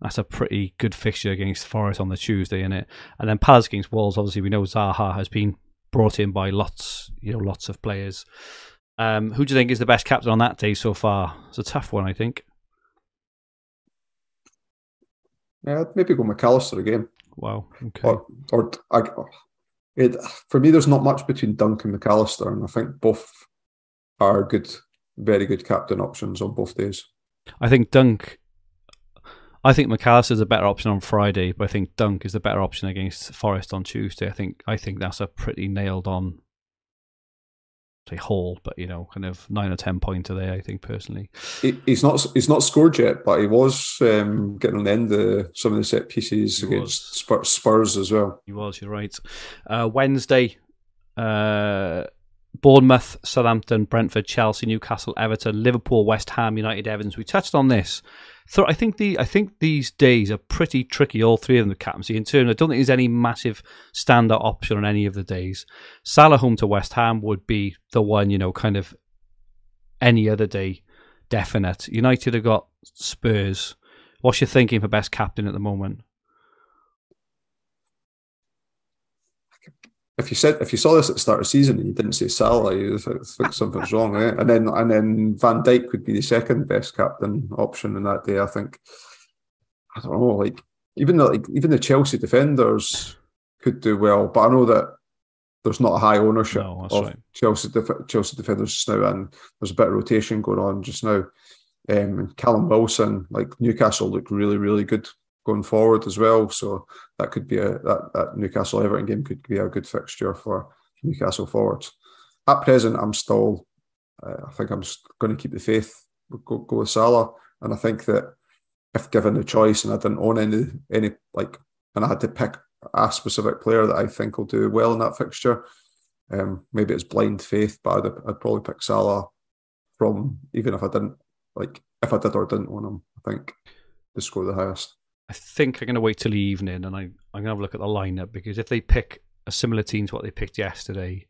that's a pretty good fixture against Forest on the Tuesday, in it. And then Palace against Wolves. Obviously, we know Zaha has been brought in by lots, you know, lots of players. Um, who do you think is the best captain on that day so far? It's a tough one, I think. Yeah, maybe go Mac Allister again. Wow. Okay. Or, or I, it, for me, there's not much between Dunk and Mac Allister, and I think both are good, very good captain options on both days. I think Dunk. I think Mac Allister is a better option on Friday, but I think Dunk is the better option against Forest on Tuesday. I think I think that's a pretty nailed on say haul, but you know, kind of nine or ten pointer there. I think personally, he, he's not he's not scored yet, but he was um, getting on the end of some of the set pieces he against Spurs, Spurs, as well. He was. You're right. Uh, Wednesday, uh, Bournemouth, Southampton, Brentford, Chelsea, Newcastle, Everton, Liverpool, West Ham, United, Evans. We touched on this. So I think the I think these days are pretty tricky. All three of them, the captaincy. In turn. I don't think there's any massive standout option on any of the days. Salah home to West Ham would be the one, you know, kind of any other day, definite. United have got Spurs. What's your thinking for best captain at the moment? If you said if you saw this at the start of the season and you didn't say Salah, you think, something's wrong, eh? And then and then Van Dijk would be the second best captain option in that day. I think. I don't know, like even the, like even the Chelsea defenders could do well, but I know that there's not a high ownership No, of right. Chelsea def- Chelsea defenders just now, and there's a bit of rotation going on just now. Um, and Callum Wilson, like Newcastle, look really really good going forward as well. So that could be a that, that Newcastle Everton game could be a good fixture for Newcastle forwards. At present, I'm still, uh, I think I'm going to keep the faith, go, go with Salah, and I think that if given the choice and I didn't own any any like, and I had to pick a specific player that I think will do well in that fixture, um, maybe it's blind faith, but I'd, I'd probably pick Salah from even if I didn't like if I did or didn't own him. I think to score the highest. I think I'm going to wait till the evening and I, I'm going to have a look at the lineup because if they pick a similar team to what they picked yesterday,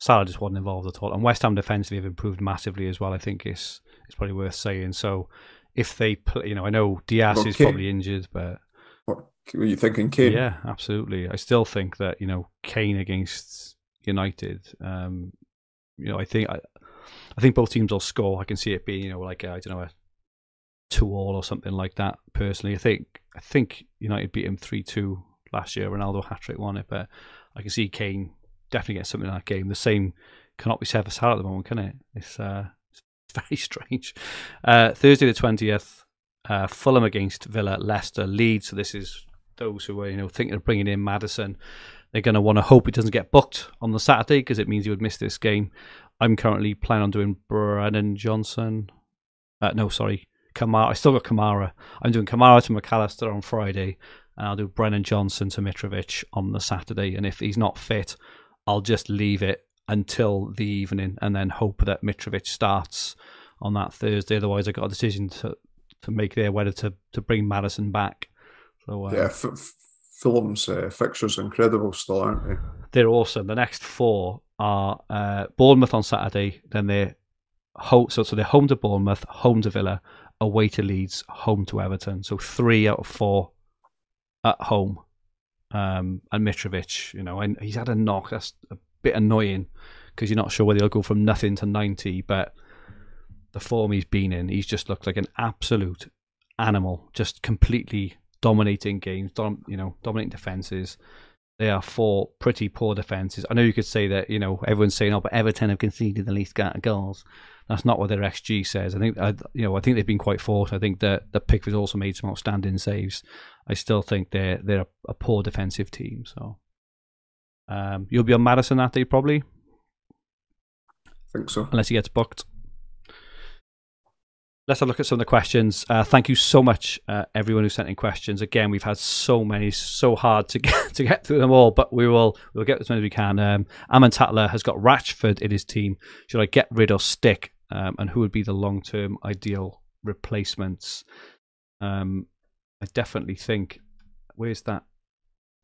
Salah just wasn't involved at all. And West Ham defensively have improved massively as well. I think it's it's probably worth saying. So if they, play, you know, I know Diaz is probably injured, but What were you thinking, Kane? yeah, absolutely. I still think that you know Kane against United. Um, you know, I think I, I think both teams will score. I can see it being you know like I I don't know a two all or something like that. Personally, I think I think United beat him three two last year. Ronaldo hat trick won it, but I can see Kane definitely get something in that game. The same cannot be said for Salah at the moment, can it? It's uh, it's very strange. Uh, Thursday the twentieth, uh, Fulham against Villa, Leicester, Leeds. So this is those who are you know thinking of bringing in Maddison. They're going to want to hope he doesn't get booked on the Saturday because it means he would miss this game. I'm currently planning on doing Brennan Johnson. Uh, no, sorry, Kamara. I still got Kamara. I'm doing Kamara to McAllister on Friday, and I'll do Brennan Johnson to Mitrovic on the Saturday. And if he's not fit, I'll just leave it until the evening and then hope that Mitrovic starts on that Thursday. Otherwise, I got a decision to to make there whether to to bring Maddison back. So uh, Yeah, F- Fulham's uh, fixtures incredible still, aren't they? they're awesome. The next four are uh, Bournemouth on Saturday, then they're home. So, so they're home to Bournemouth, home to Villa, away to Leeds, home to Everton. So three out of four at home. Um, and Mitrovic, you know, and he's had a knock. That's a bit annoying because you're not sure whether he'll go from nothing to ninety. But the form he's been in, he's just looked like an absolute animal, just completely dominating games, dom- you know, dominating defenses. They are four pretty poor defenses. I know you could say that, you know, everyone's saying, "Oh, but Everton have conceded the least goals." That's not what their XG says. I think, I, you know, I think they've been quite fortunate. I think that the Pickford also made some outstanding saves. I still think they're they're a, a poor defensive team. So, um, you'll be on Maddison that day probably, I think so. unless he gets booked. Let's have a look at some of the questions. Uh, thank you so much, uh, everyone who sent in questions. Again, we've had so many, so hard to get to get through them all, but we will we'll get as many as we can. Um, Aman Tatler has got Rashford in his team. Should I get rid or stick? Um, and who would be the long term ideal replacements? Um, I definitely think. Where's that?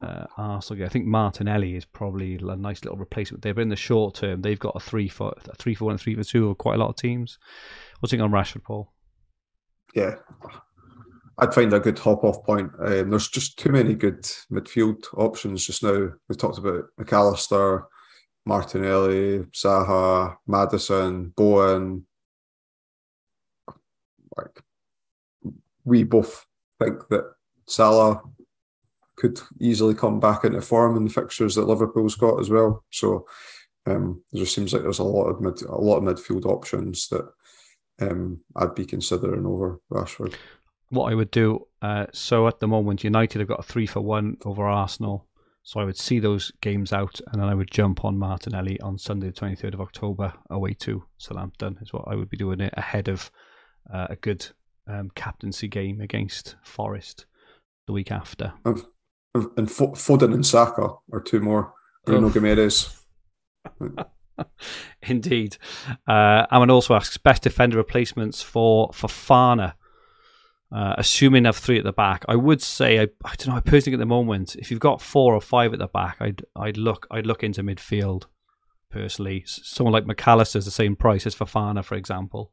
Uh, Arsenal. I think Martinelli is probably a nice little replacement there. But in the short term, they've got a three for a three for one, and three for two, or quite a lot of teams. What's it on Rashford, Paul? Yeah, I'd find a good hop off point. Um, there's just too many good midfield options just now. We've talked about Mac Allister, Martinelli, Zaha, Maddison, Bowen. Like we both think that Salah could easily come back into form in the fixtures that Liverpool's got as well. So um, it just seems like there's a lot of mid, a lot of midfield options that um, I'd be considering over Rashford. What I would do, uh, so at the moment, United have got a three for one over Arsenal. So I would see those games out, and then I would jump on Martinelli on Sunday, the twenty third of October, away to Southampton. Is what I would be doing it ahead of uh, a good um, captaincy game against Forest the week after. And Fo- Foden and Saka are two more. Bruno Oh. Indeed. Uh, Alan also asks best defender replacements for Fofana. Uh, assuming I have three at the back, I would say I, I don't know. I personally think at the moment, if you've got four or five at the back, I'd I'd look I'd look into midfield. Personally, someone like Mac Allister is the same price as Fofana, for example.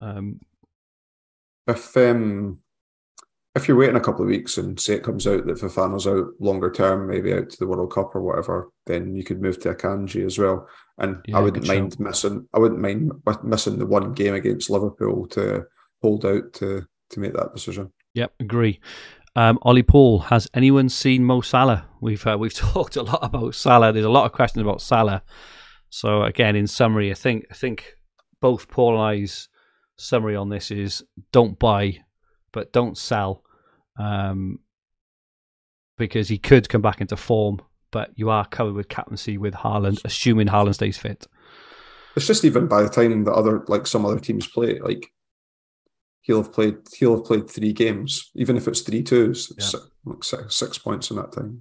Um, If um, if you're waiting a couple of weeks and say it comes out that Fofana's out longer term, maybe out to the World Cup or whatever, then you could move to Akanji as well. And Yeah, I wouldn't mind missing. I wouldn't mind missing the one game against Liverpool to hold out to to make that decision. Yep, agree. Um, Ollie Paul, has anyone seen Mo Salah? We've uh, we've talked a lot about Salah. There's a lot of questions about Salah. So again, in summary, I think I think both Paul and I's summary on this is don't buy, but don't sell, um, because he could come back into form. But you are covered with captaincy with Haaland, assuming Haaland stays fit. It's just even by the time that other like some other teams play, like he'll have played he'll have played three games, even if it's three twos, Yeah. si- like six, six points in that time.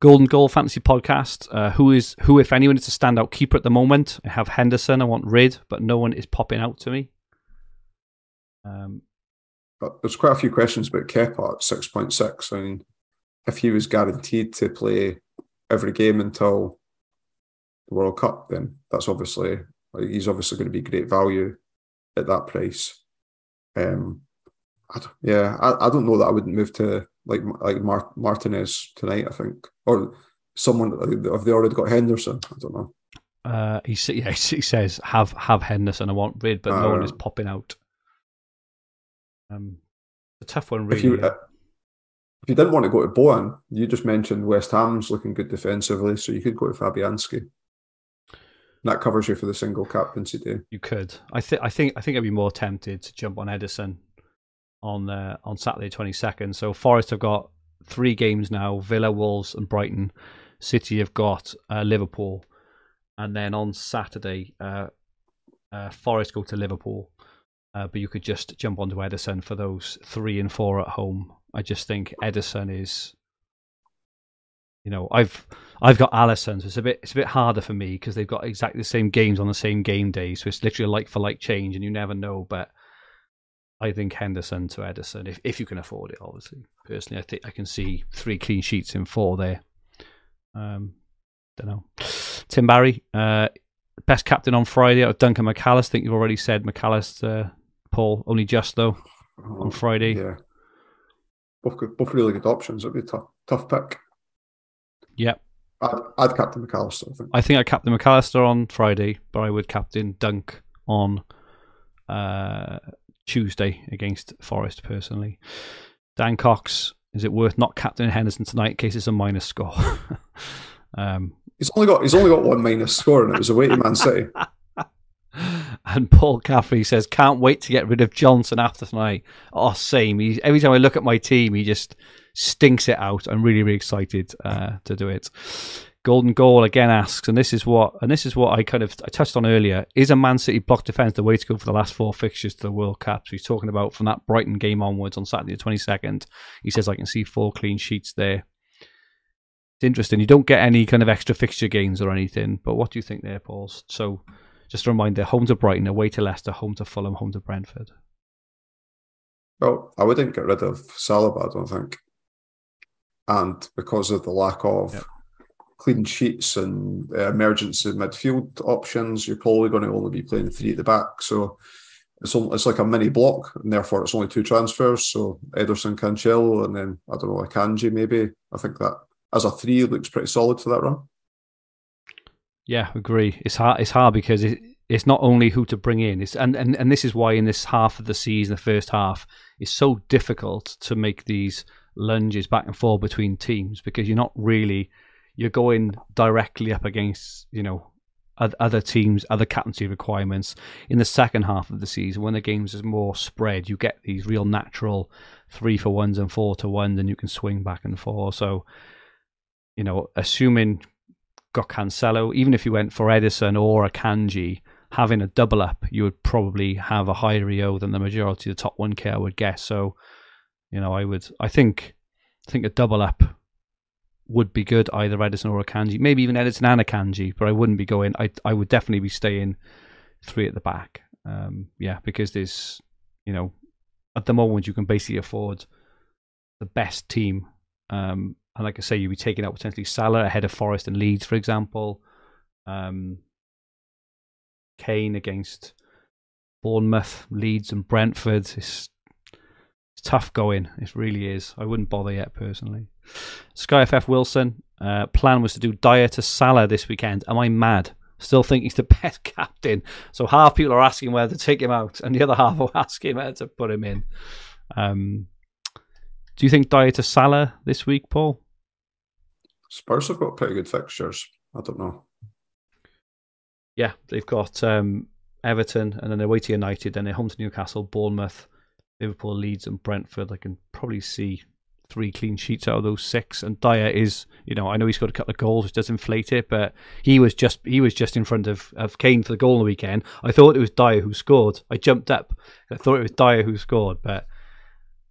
Golden Goal Fantasy Podcast. Uh, who is who, if anyone, is a standout keeper at the moment? I have Henderson. I want Rid, but no one is popping out to me. Um, But there's quite a few questions about Kepa at six point six. I mean, if he was guaranteed to play every game until the World Cup, then that's obviously like, he's obviously going to be great value at that price. Um, I yeah, I, I don't know that I wouldn't move to like like Mar- Martinez tonight. I think or someone have they already got Henderson? I don't know. uh, he, yeah, he says have have Henderson. I want Rid, but no one is Uh, popping out. Um, a tough one, If really. you uh, if you didn't want to go to Bowen, you just mentioned West Ham's looking good defensively, so you could go to Fabianski. That covers you for the single captaincy day. You could. I think. I think. I think I'd be more tempted to jump on Ederson on uh, on Saturday twenty second. So Forest have got three games now: Villa, Wolves, and Brighton. City have got uh, Liverpool, and then on Saturday, uh, uh, Forest go to Liverpool. Uh, but you could just jump onto Ederson for those three and four at home. I just think Ederson is. You know, I've I've got Alisson, so it's a bit it's a bit harder for me because they've got exactly the same games on the same game day, so it's literally a like for like change, and you never know. But I think Henderson to Ederson, if if you can afford it, obviously. Personally, I think I can see three clean sheets in four there. Um, don't know. Tim Barry, uh, best captain on Friday out of Dunk an' Mac Allister. Think you've already said Mac Allister, Paul. Only just though on Friday. Yeah. Both good, both really good options. It'd be a tough, tough pick. Yep. I'd, I'd captain Mac Allister, I think. I think I captain Mac Allister on Friday, but I would captain Dunk on uh, Tuesday against Forest personally. Dan Cox, is it worth not captaining Henderson tonight in case it's a minus score? um, He's only got he's only got one minus score, and it was away to Man City. and Paul Caffrey says, "Can't wait to get rid of Johnson after tonight." Oh, same. He, every time I look at my team, he just stinks it out. I'm really, really excited uh, to do it. Golden Goal again asks, and this is what, and this is what I kind of I touched on earlier. Is a Man City block defense the way to go for the last four fixtures to the World Cup? So he's talking about from that Brighton game onwards on Saturday the 22nd. He says I can see four clean sheets there. It's interesting. You don't get any kind of extra fixture gains or anything, but what do you think there, Paul? So just a reminder: home to Brighton, away to Leicester, home to Fulham, home to Brentford. Well, I wouldn't get rid of Saliba, I don't think. And because of the lack of Yep. clean sheets and uh, emergency midfield options, you're probably going to only be playing three at the back. So it's only, it's like a mini block, and therefore it's only two transfers. So Ederson, Cancelo, and then I don't know, Akanji maybe. I think that as a three looks pretty solid for that run. Yeah, agree. It's hard. It's hard because it, it's not only who to bring in. It's and, and and this is why in this half of the season, the first half, it's so difficult to make these lunges back and forth between teams because you're not really you're going directly up against you know other teams, other captaincy requirements. In the second half of the season, when the games is more spread, you get these real natural three for ones and four to ones, and you can swing back and forth. So, you know, assuming got Cancelo, even if you went for Ederson or Akanji, having a double up, you would probably have a higher EO than the majority of the top 1K, I would guess. So, you know, I would, I think, I think a double up would be good, either Ederson or Akanji, maybe even Ederson and Akanji, but I wouldn't be going, I, I would definitely be staying three at the back. Um, yeah, because there's, you know, at the moment you can basically afford the best team um, and like I say, you'd be taking out potentially Salah ahead of Forest and Leeds, for example. Um, Kane against Bournemouth, Leeds, and Brentford. It's, It's tough going. It really is. I wouldn't bother yet personally. Sky FF Wilson. Uh, plan was to do Dier to Salah this weekend. Am I mad? Still think he's the best captain. So half people are asking whether to take him out, and the other half are asking whether to put him in. Um, do you think Dier to Salah this week, Paul? Spurs have got pretty good fixtures. I don't know. Yeah, they've got um, Everton, and then they're away to United, then they're home to Newcastle, Bournemouth, Liverpool, Leeds, and Brentford. I can probably see three clean sheets out of those six. And Dier is, you know, I know he's got a couple of goals, which does inflate it, but he was just he was just in front of, of Kane for the goal on the weekend. I thought it was Dier who scored. I jumped up. I thought it was Dier who scored, but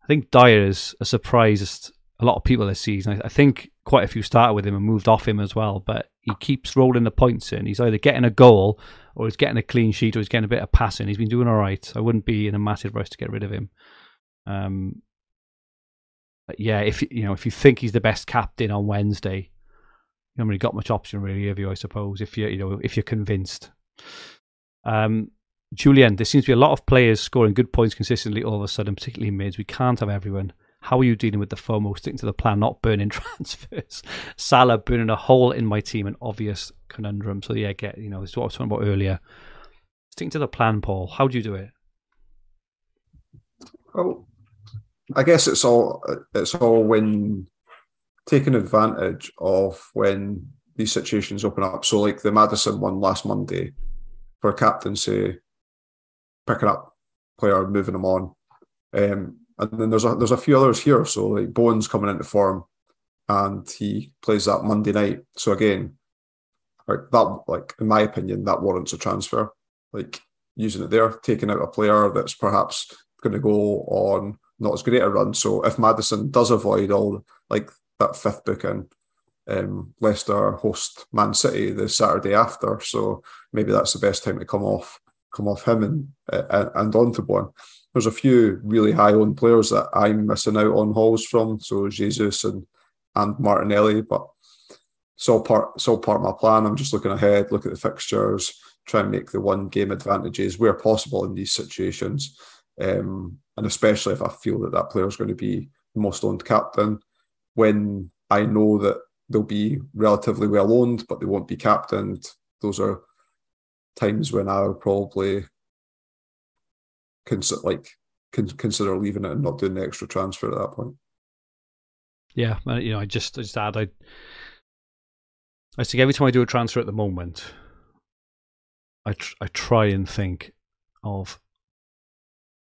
I think Dier is a surprised a lot of people this season. I, I think quite a few started with him and moved off him as well, but he keeps rolling the points in. He's either getting a goal or he's getting a clean sheet or he's getting a bit of passing. He's been doing all right. I wouldn't be in a massive rush to get rid of him. Um, but yeah, if you know if you think he's the best captain on Wednesday, you haven't really got much option really, have you? I suppose if you you know if you're convinced. Um, Julian, there seems to be a lot of players scoring good points consistently all of a sudden, particularly mids. We can't have everyone. How are you dealing with the FOMO, sticking to the plan, not burning transfers? Salah burning a hole in my team, an obvious conundrum. So yeah, get you know, this is what I was talking about earlier. Sticking to the plan, Paul. How do you do it? Well, I guess it's all it's all when taking advantage of when these situations open up. So like the Maddison one last Monday for captaincy, picking up player, moving them on. Um, and then there's a there's a few others here. So like Bowen's coming into form and he plays that Monday night. So again, like that like in my opinion, that warrants a transfer. Like using it there, taking out a player that's perhaps going to go on not as great a run. So if Maddison does avoid all like that fifth booking, um, Leicester host Man City the Saturday after, so maybe that's the best time to come off come off him and uh, and on to. There's a few really high owned players that I'm missing out on hauls from, so Jesus and and Martinelli, but it's all part it's all part of my plan. I'm just looking ahead, look at the fixtures, try and make the one game advantages where possible in these situations. Um, and especially if I feel that that player is going to be the most owned captain, when I know that they'll be relatively well owned, but they won't be captained. Those are times when I'll probably consider like consider leaving it and not doing the extra transfer at that point. Yeah, you know, I just I just add I I think every time I do a transfer at the moment, I tr- I try and think of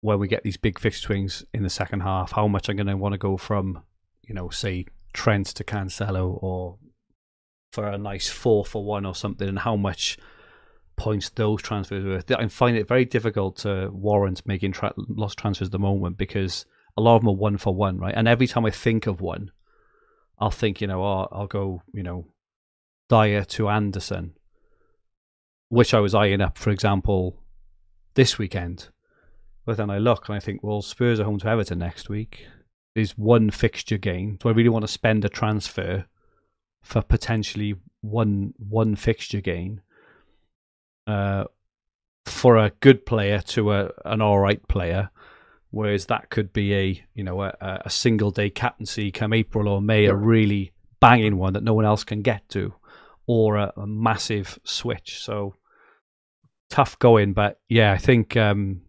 where we get these big fixture swings in the second half, how much I'm going to want to go from, you know, say Trent to Cancelo or for a nice four for one or something, and how much points those transfers worth. I find it very difficult to warrant making tra- lost transfers at the moment because a lot of them are one for one, right? And every time I think of one, I'll think, you know, oh, I'll go, you know, Dier to Andersen, which I was eyeing up, for example, this weekend but then I look and I think, well, Spurs are home to Everton next week. There's one fixture gain. Do I really want to spend a transfer for potentially one one fixture gain uh, for a good player to a an all right player? Whereas that could be a you know a, a single day captaincy come April or May, a really banging one that no one else can get to, or a, a massive switch. So tough going, but yeah, I think um,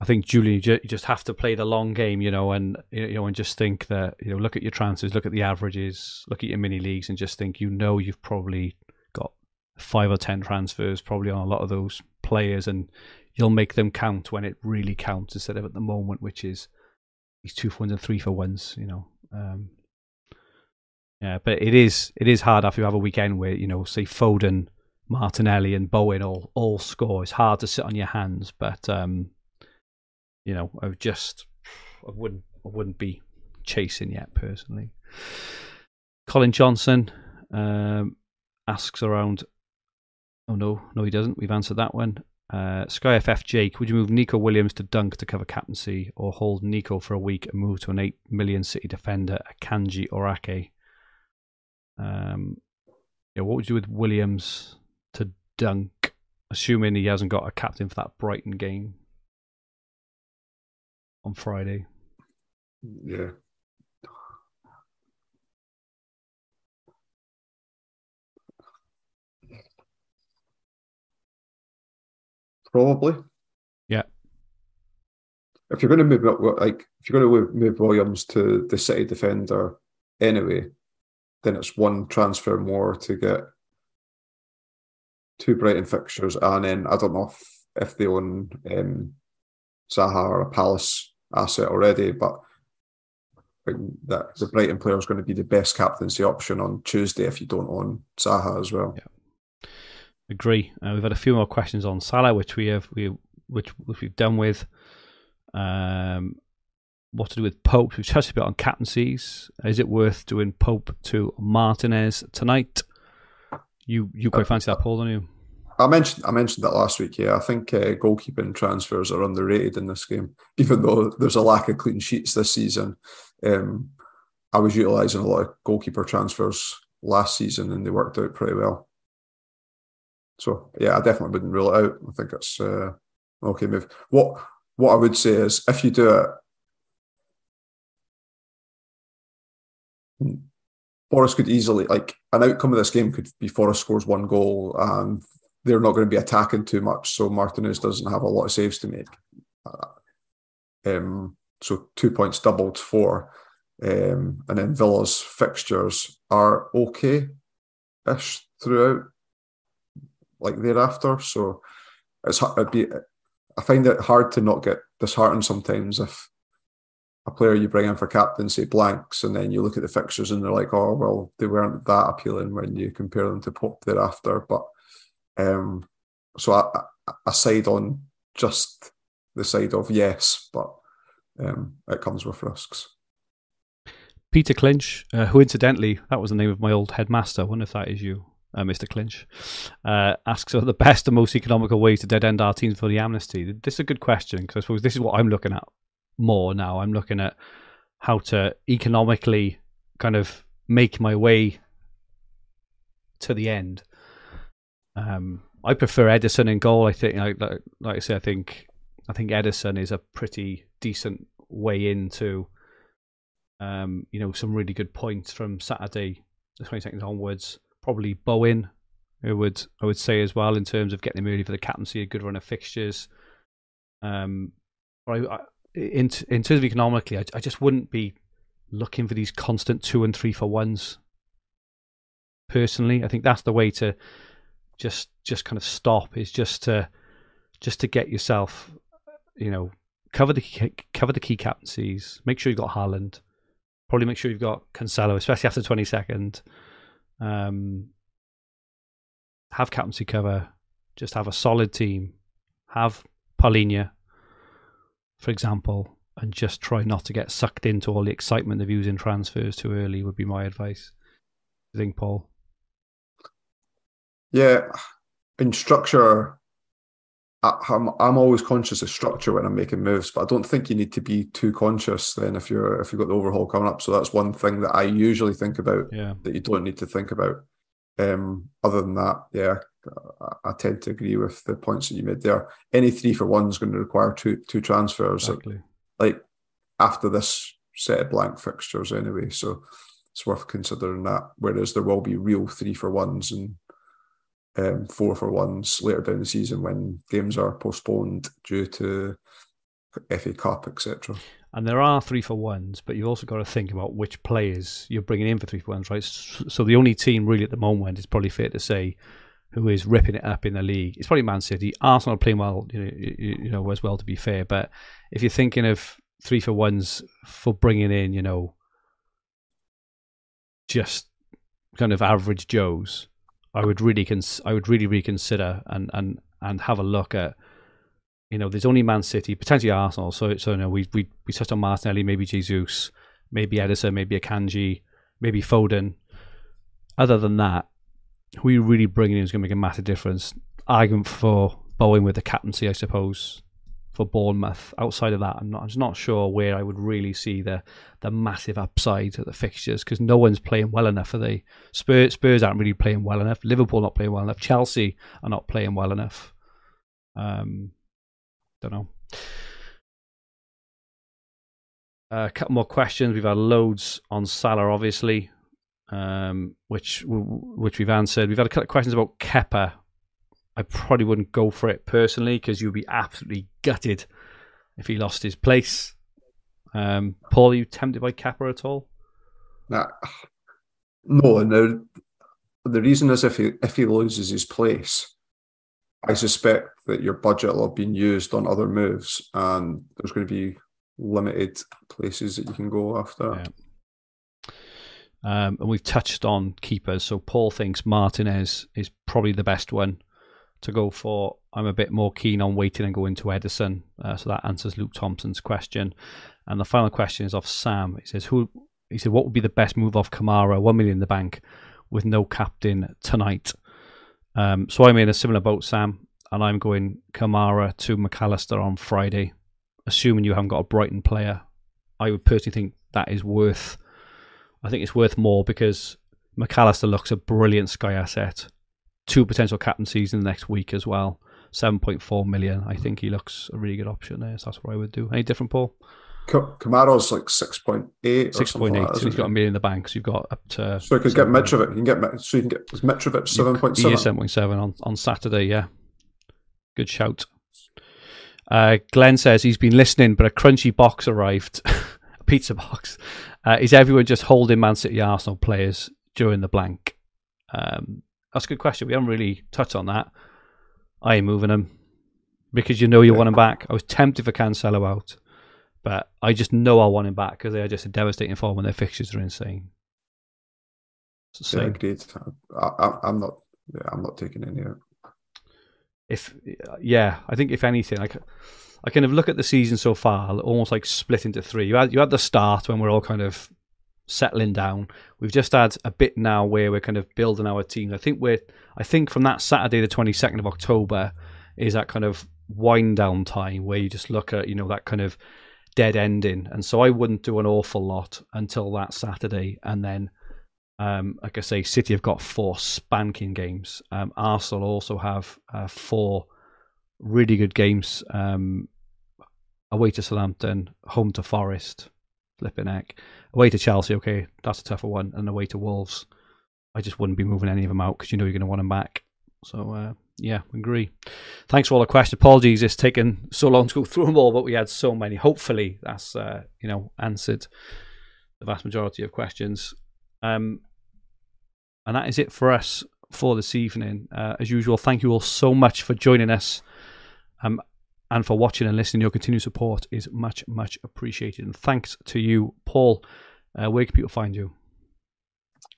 I think Julian, you just have to play the long game, you know, and you know, and just think that you know, look at your transfers, look at the averages, look at your mini leagues, and just think you know you've probably five or ten transfers probably on a lot of those players, and you'll make them count when it really counts instead of at the moment, which is these two for ones and three for ones, you know. Um, yeah, but it is it is hard after you have a weekend where you know, say Foden, Martinelli, and Bowen all all score. It's hard to sit on your hands, but um, you know, I just I wouldn't I wouldn't be chasing yet personally. Colin Johnson um, asks around. Oh no, no, he doesn't. We've answered that one. Uh, Sky FF Jake, would you move Neco Williams to Dunk to cover captaincy, or hold Neco for a week and move to an eight million City defender, Akanji or Ake? Um, yeah, what would you do with Williams to Dunk, assuming he hasn't got a captain for that Brighton game? on Friday. Yeah. Probably. Yeah. If you're going to move like if you're going to move Williams to the city defender anyway, then it's one transfer more to get two Brighton fixtures, and then I don't know if, if they own um, Zaha or a Palace asset already, but that the Brighton player is going to be the best captaincy option on Tuesday if you don't own Zaha as well. Yeah. Agree. Uh, we've had a few more questions on Salah, which we have we which, which we've done with. Um, what to do with Pope? We've touched a bit on captaincies. Is it worth doing Pope to Martinez tonight? You you quite fancy that, Paul, don't you? I mentioned I mentioned that last week. Yeah, I think uh, goalkeeping transfers are underrated in this game, even though there's a lack of clean sheets this season. Um, I was utilising a lot of goalkeeper transfers last season, and they worked out pretty well. So yeah, I definitely wouldn't rule it out. I think it's uh, okay move. What what I would say is, if you do it, Forest could easily like an outcome of this game could be Forest scores one goal and they're not going to be attacking too much, so Martinez doesn't have a lot of saves to make. Uh, um, so two points doubled four, um, and then Villa's fixtures are okay-ish throughout, like thereafter. So it's it'd be. I find it hard to not get disheartened sometimes if a player you bring in for captaincy blanks, and then you look at the fixtures and they're like, oh well, they weren't that appealing when you compare them to Pope thereafter, but um, so I, I side on just the side of yes, but um, it comes with risks. Peter Clinch, uh, who incidentally, that was the name of my old headmaster. I wonder if that is you, uh, Mr. Clinch, uh, asks are the best and most economical ways to dead end our teams for the amnesty. This is a good question because I suppose this is what I'm looking at more now. I'm looking at how to economically kind of make my way to the end. Um, I prefer Ederson in goal. I think, like, like I say, I think I think Ederson is a pretty decent way into, um, you know, some really good points from Saturday, the twenty seconds onwards. Probably Bowen, I would I would say as well in terms of getting him ready for the captaincy, a good run of fixtures. Um, I, I, in in terms of economically, I, I just wouldn't be looking for these constant two and three for ones. Personally, I think that's the way to just just kind of stop is just to just to get yourself, you know, cover the cover the key captaincies. Make sure you've got Haaland. Probably make sure you've got Cancelo, especially after twenty second. Um, have captaincy cover. Just have a solid team. Have Palhinha, for example, and just try not to get sucked into all the excitement of using transfers too early. Would be my advice. I think, Paul. Yeah, in structure, I'm I'm always conscious of structure when I'm making moves, but I don't think you need to be too conscious then if you're if you've got the overhaul coming up. So that's one thing that I usually think about yeah. that you don't need to think about. Um, other than that, yeah, I, I, tend to agree with the points that you made there. Any three for one is going to require two two transfers, exactly. like after this set of blank fixtures anyway. So it's worth considering that. Whereas there will be real three for ones and um, four for ones later down the season when games are postponed due to FA Cup, etc. And there are three for ones, but you've also got to think about which players you're bringing in for three for ones, right? So the only team really at the moment is probably fair to say who is ripping it up in the league. It's probably Man City. Arsenal playing well, you know, you know, as well. To be fair, but if you're thinking of three for ones for bringing in, you know, just kind of average Joes, I would really cons- I would really reconsider and and and have a look at you know there's only Man City potentially Arsenal. So so you know we we we touched on Martinelli maybe Jesus maybe Ederson maybe Akanji maybe Foden. Other than that who you really bringing in is going to make a massive difference. Argument for Bowen with the captaincy I suppose for Bournemouth. Outside of that, I'm not. I'm just not sure where I would really see the the massive upside of the fixtures because no one's playing well enough. For the Spurs, Spurs aren't really playing well enough. Liverpool not playing well enough. Chelsea are not playing well enough. Um, don't know. a couple more questions. We've had loads on Salah, obviously, um, which which we've answered. We've had a couple of questions about Kepa. I probably wouldn't go for it personally because you'd be absolutely gutted if he lost his place. Um, Paul, are you tempted by Kepa at all? Nah, no, and the, the reason is if he if he loses his place, I suspect that your budget will have been used on other moves, and there's going to be limited places that you can go after. Yeah. Um, and we've touched on keepers, so Paul thinks Martinez is probably the best one to go for. I'm a bit more keen on waiting and going to Ederson. uh, so that answers Luke Thompson's question. And the final question is off Sam. He says, "Who?" He said, "What would be the best move off Kamara? One million in the bank, with no captain tonight." Um, so I'm in a similar boat, Sam, and I'm going Kamara to Mac Allister on Friday assuming you haven't got a Brighton player, I would personally think that is worth. I think it's worth more because Mac Allister looks a brilliant Sky asset. Two potential captaincies in the next week as well. Seven point four million. I think he looks a really good option there. So that's what I would do. Any different, Paul? Kamara's like six point eight. Six point eight. Like so he's got a million in the bank. So you've got up to. So you can get Mitrovic. You can get so you can get Mitrovic seven point seven. seven point seven on on Saturday. Yeah, good shout. Uh, Glenn says he's been listening, but a crunchy box arrived, a pizza box. Uh, is everyone just holding Man City Arsenal players during the blank? Um, that's a good question. We haven't really touched on that. I ain't moving them because you know you want him back. I was tempted for Cancelo out, but I just know I want him back because they are just a devastating form when their fixtures are insane. Yeah, agreed. I, am not. Yeah, I'm not taking any out if yeah, I think if anything, like I kind of look at the season so far, almost like split into three. You had you had the start when we're all kind of settling down. We've just had a bit now where we're kind of building our team. I think we're I think from that Saturday the twenty second of October is that kind of wind down time where you just look at you know that kind of dead ending. And so I wouldn't do an awful lot until that Saturday, and then um, like I say, City have got four spanking games. Um, Arsenal also have uh, four really good games. Um, away to Southampton, home to Forest, flipping heck. Away to Chelsea, okay, that's a tougher one. And away to Wolves. I just wouldn't be moving any of them out because you know you're going to want them back. So, uh, yeah, agree. Thanks for all the questions. Apologies, it's taken so long to go through them all, but we had so many. Hopefully, that's uh, you know answered the vast majority of questions. Um, and that is it for us for this evening. Uh, as usual, thank you all so much for joining us um, and for watching and listening. Your continued support is much, much appreciated. And thanks to you, Paul. Uh, where can people find you?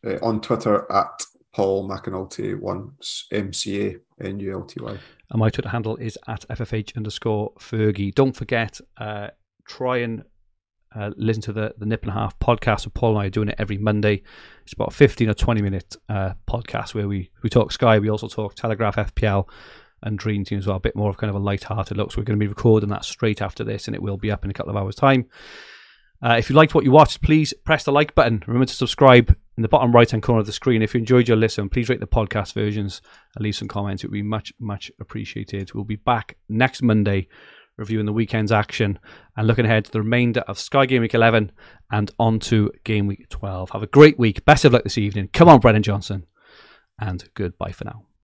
Uh, on Twitter at Paul McAnulty, once M C A N U L T Y. And my Twitter handle is at FFH underscore Fergie. Don't forget, uh, try and uh, listen to the, the Nip and a Half podcast. So Paul and I are doing it every Monday. It's about 15 or 20 minute uh, podcast where we, we talk Sky. We also talk Telegraph, FPL, and Dream Team as well. A bit more of kind of a light-hearted look. So we're going to be recording that straight after this, and it will be up in a couple of hours' time. Uh, if you liked what you watched, please press the like button. Remember to subscribe in the bottom right hand corner of the screen. If you enjoyed your listen, please rate the podcast versions and leave some comments. It would be much, much appreciated. We'll be back next Monday reviewing the weekend's action and looking ahead to the remainder of Sky Game Week 11 and on to Game Week 12. Have a great week. Best of luck this evening. Come on, Brennan Johnson. And goodbye for now.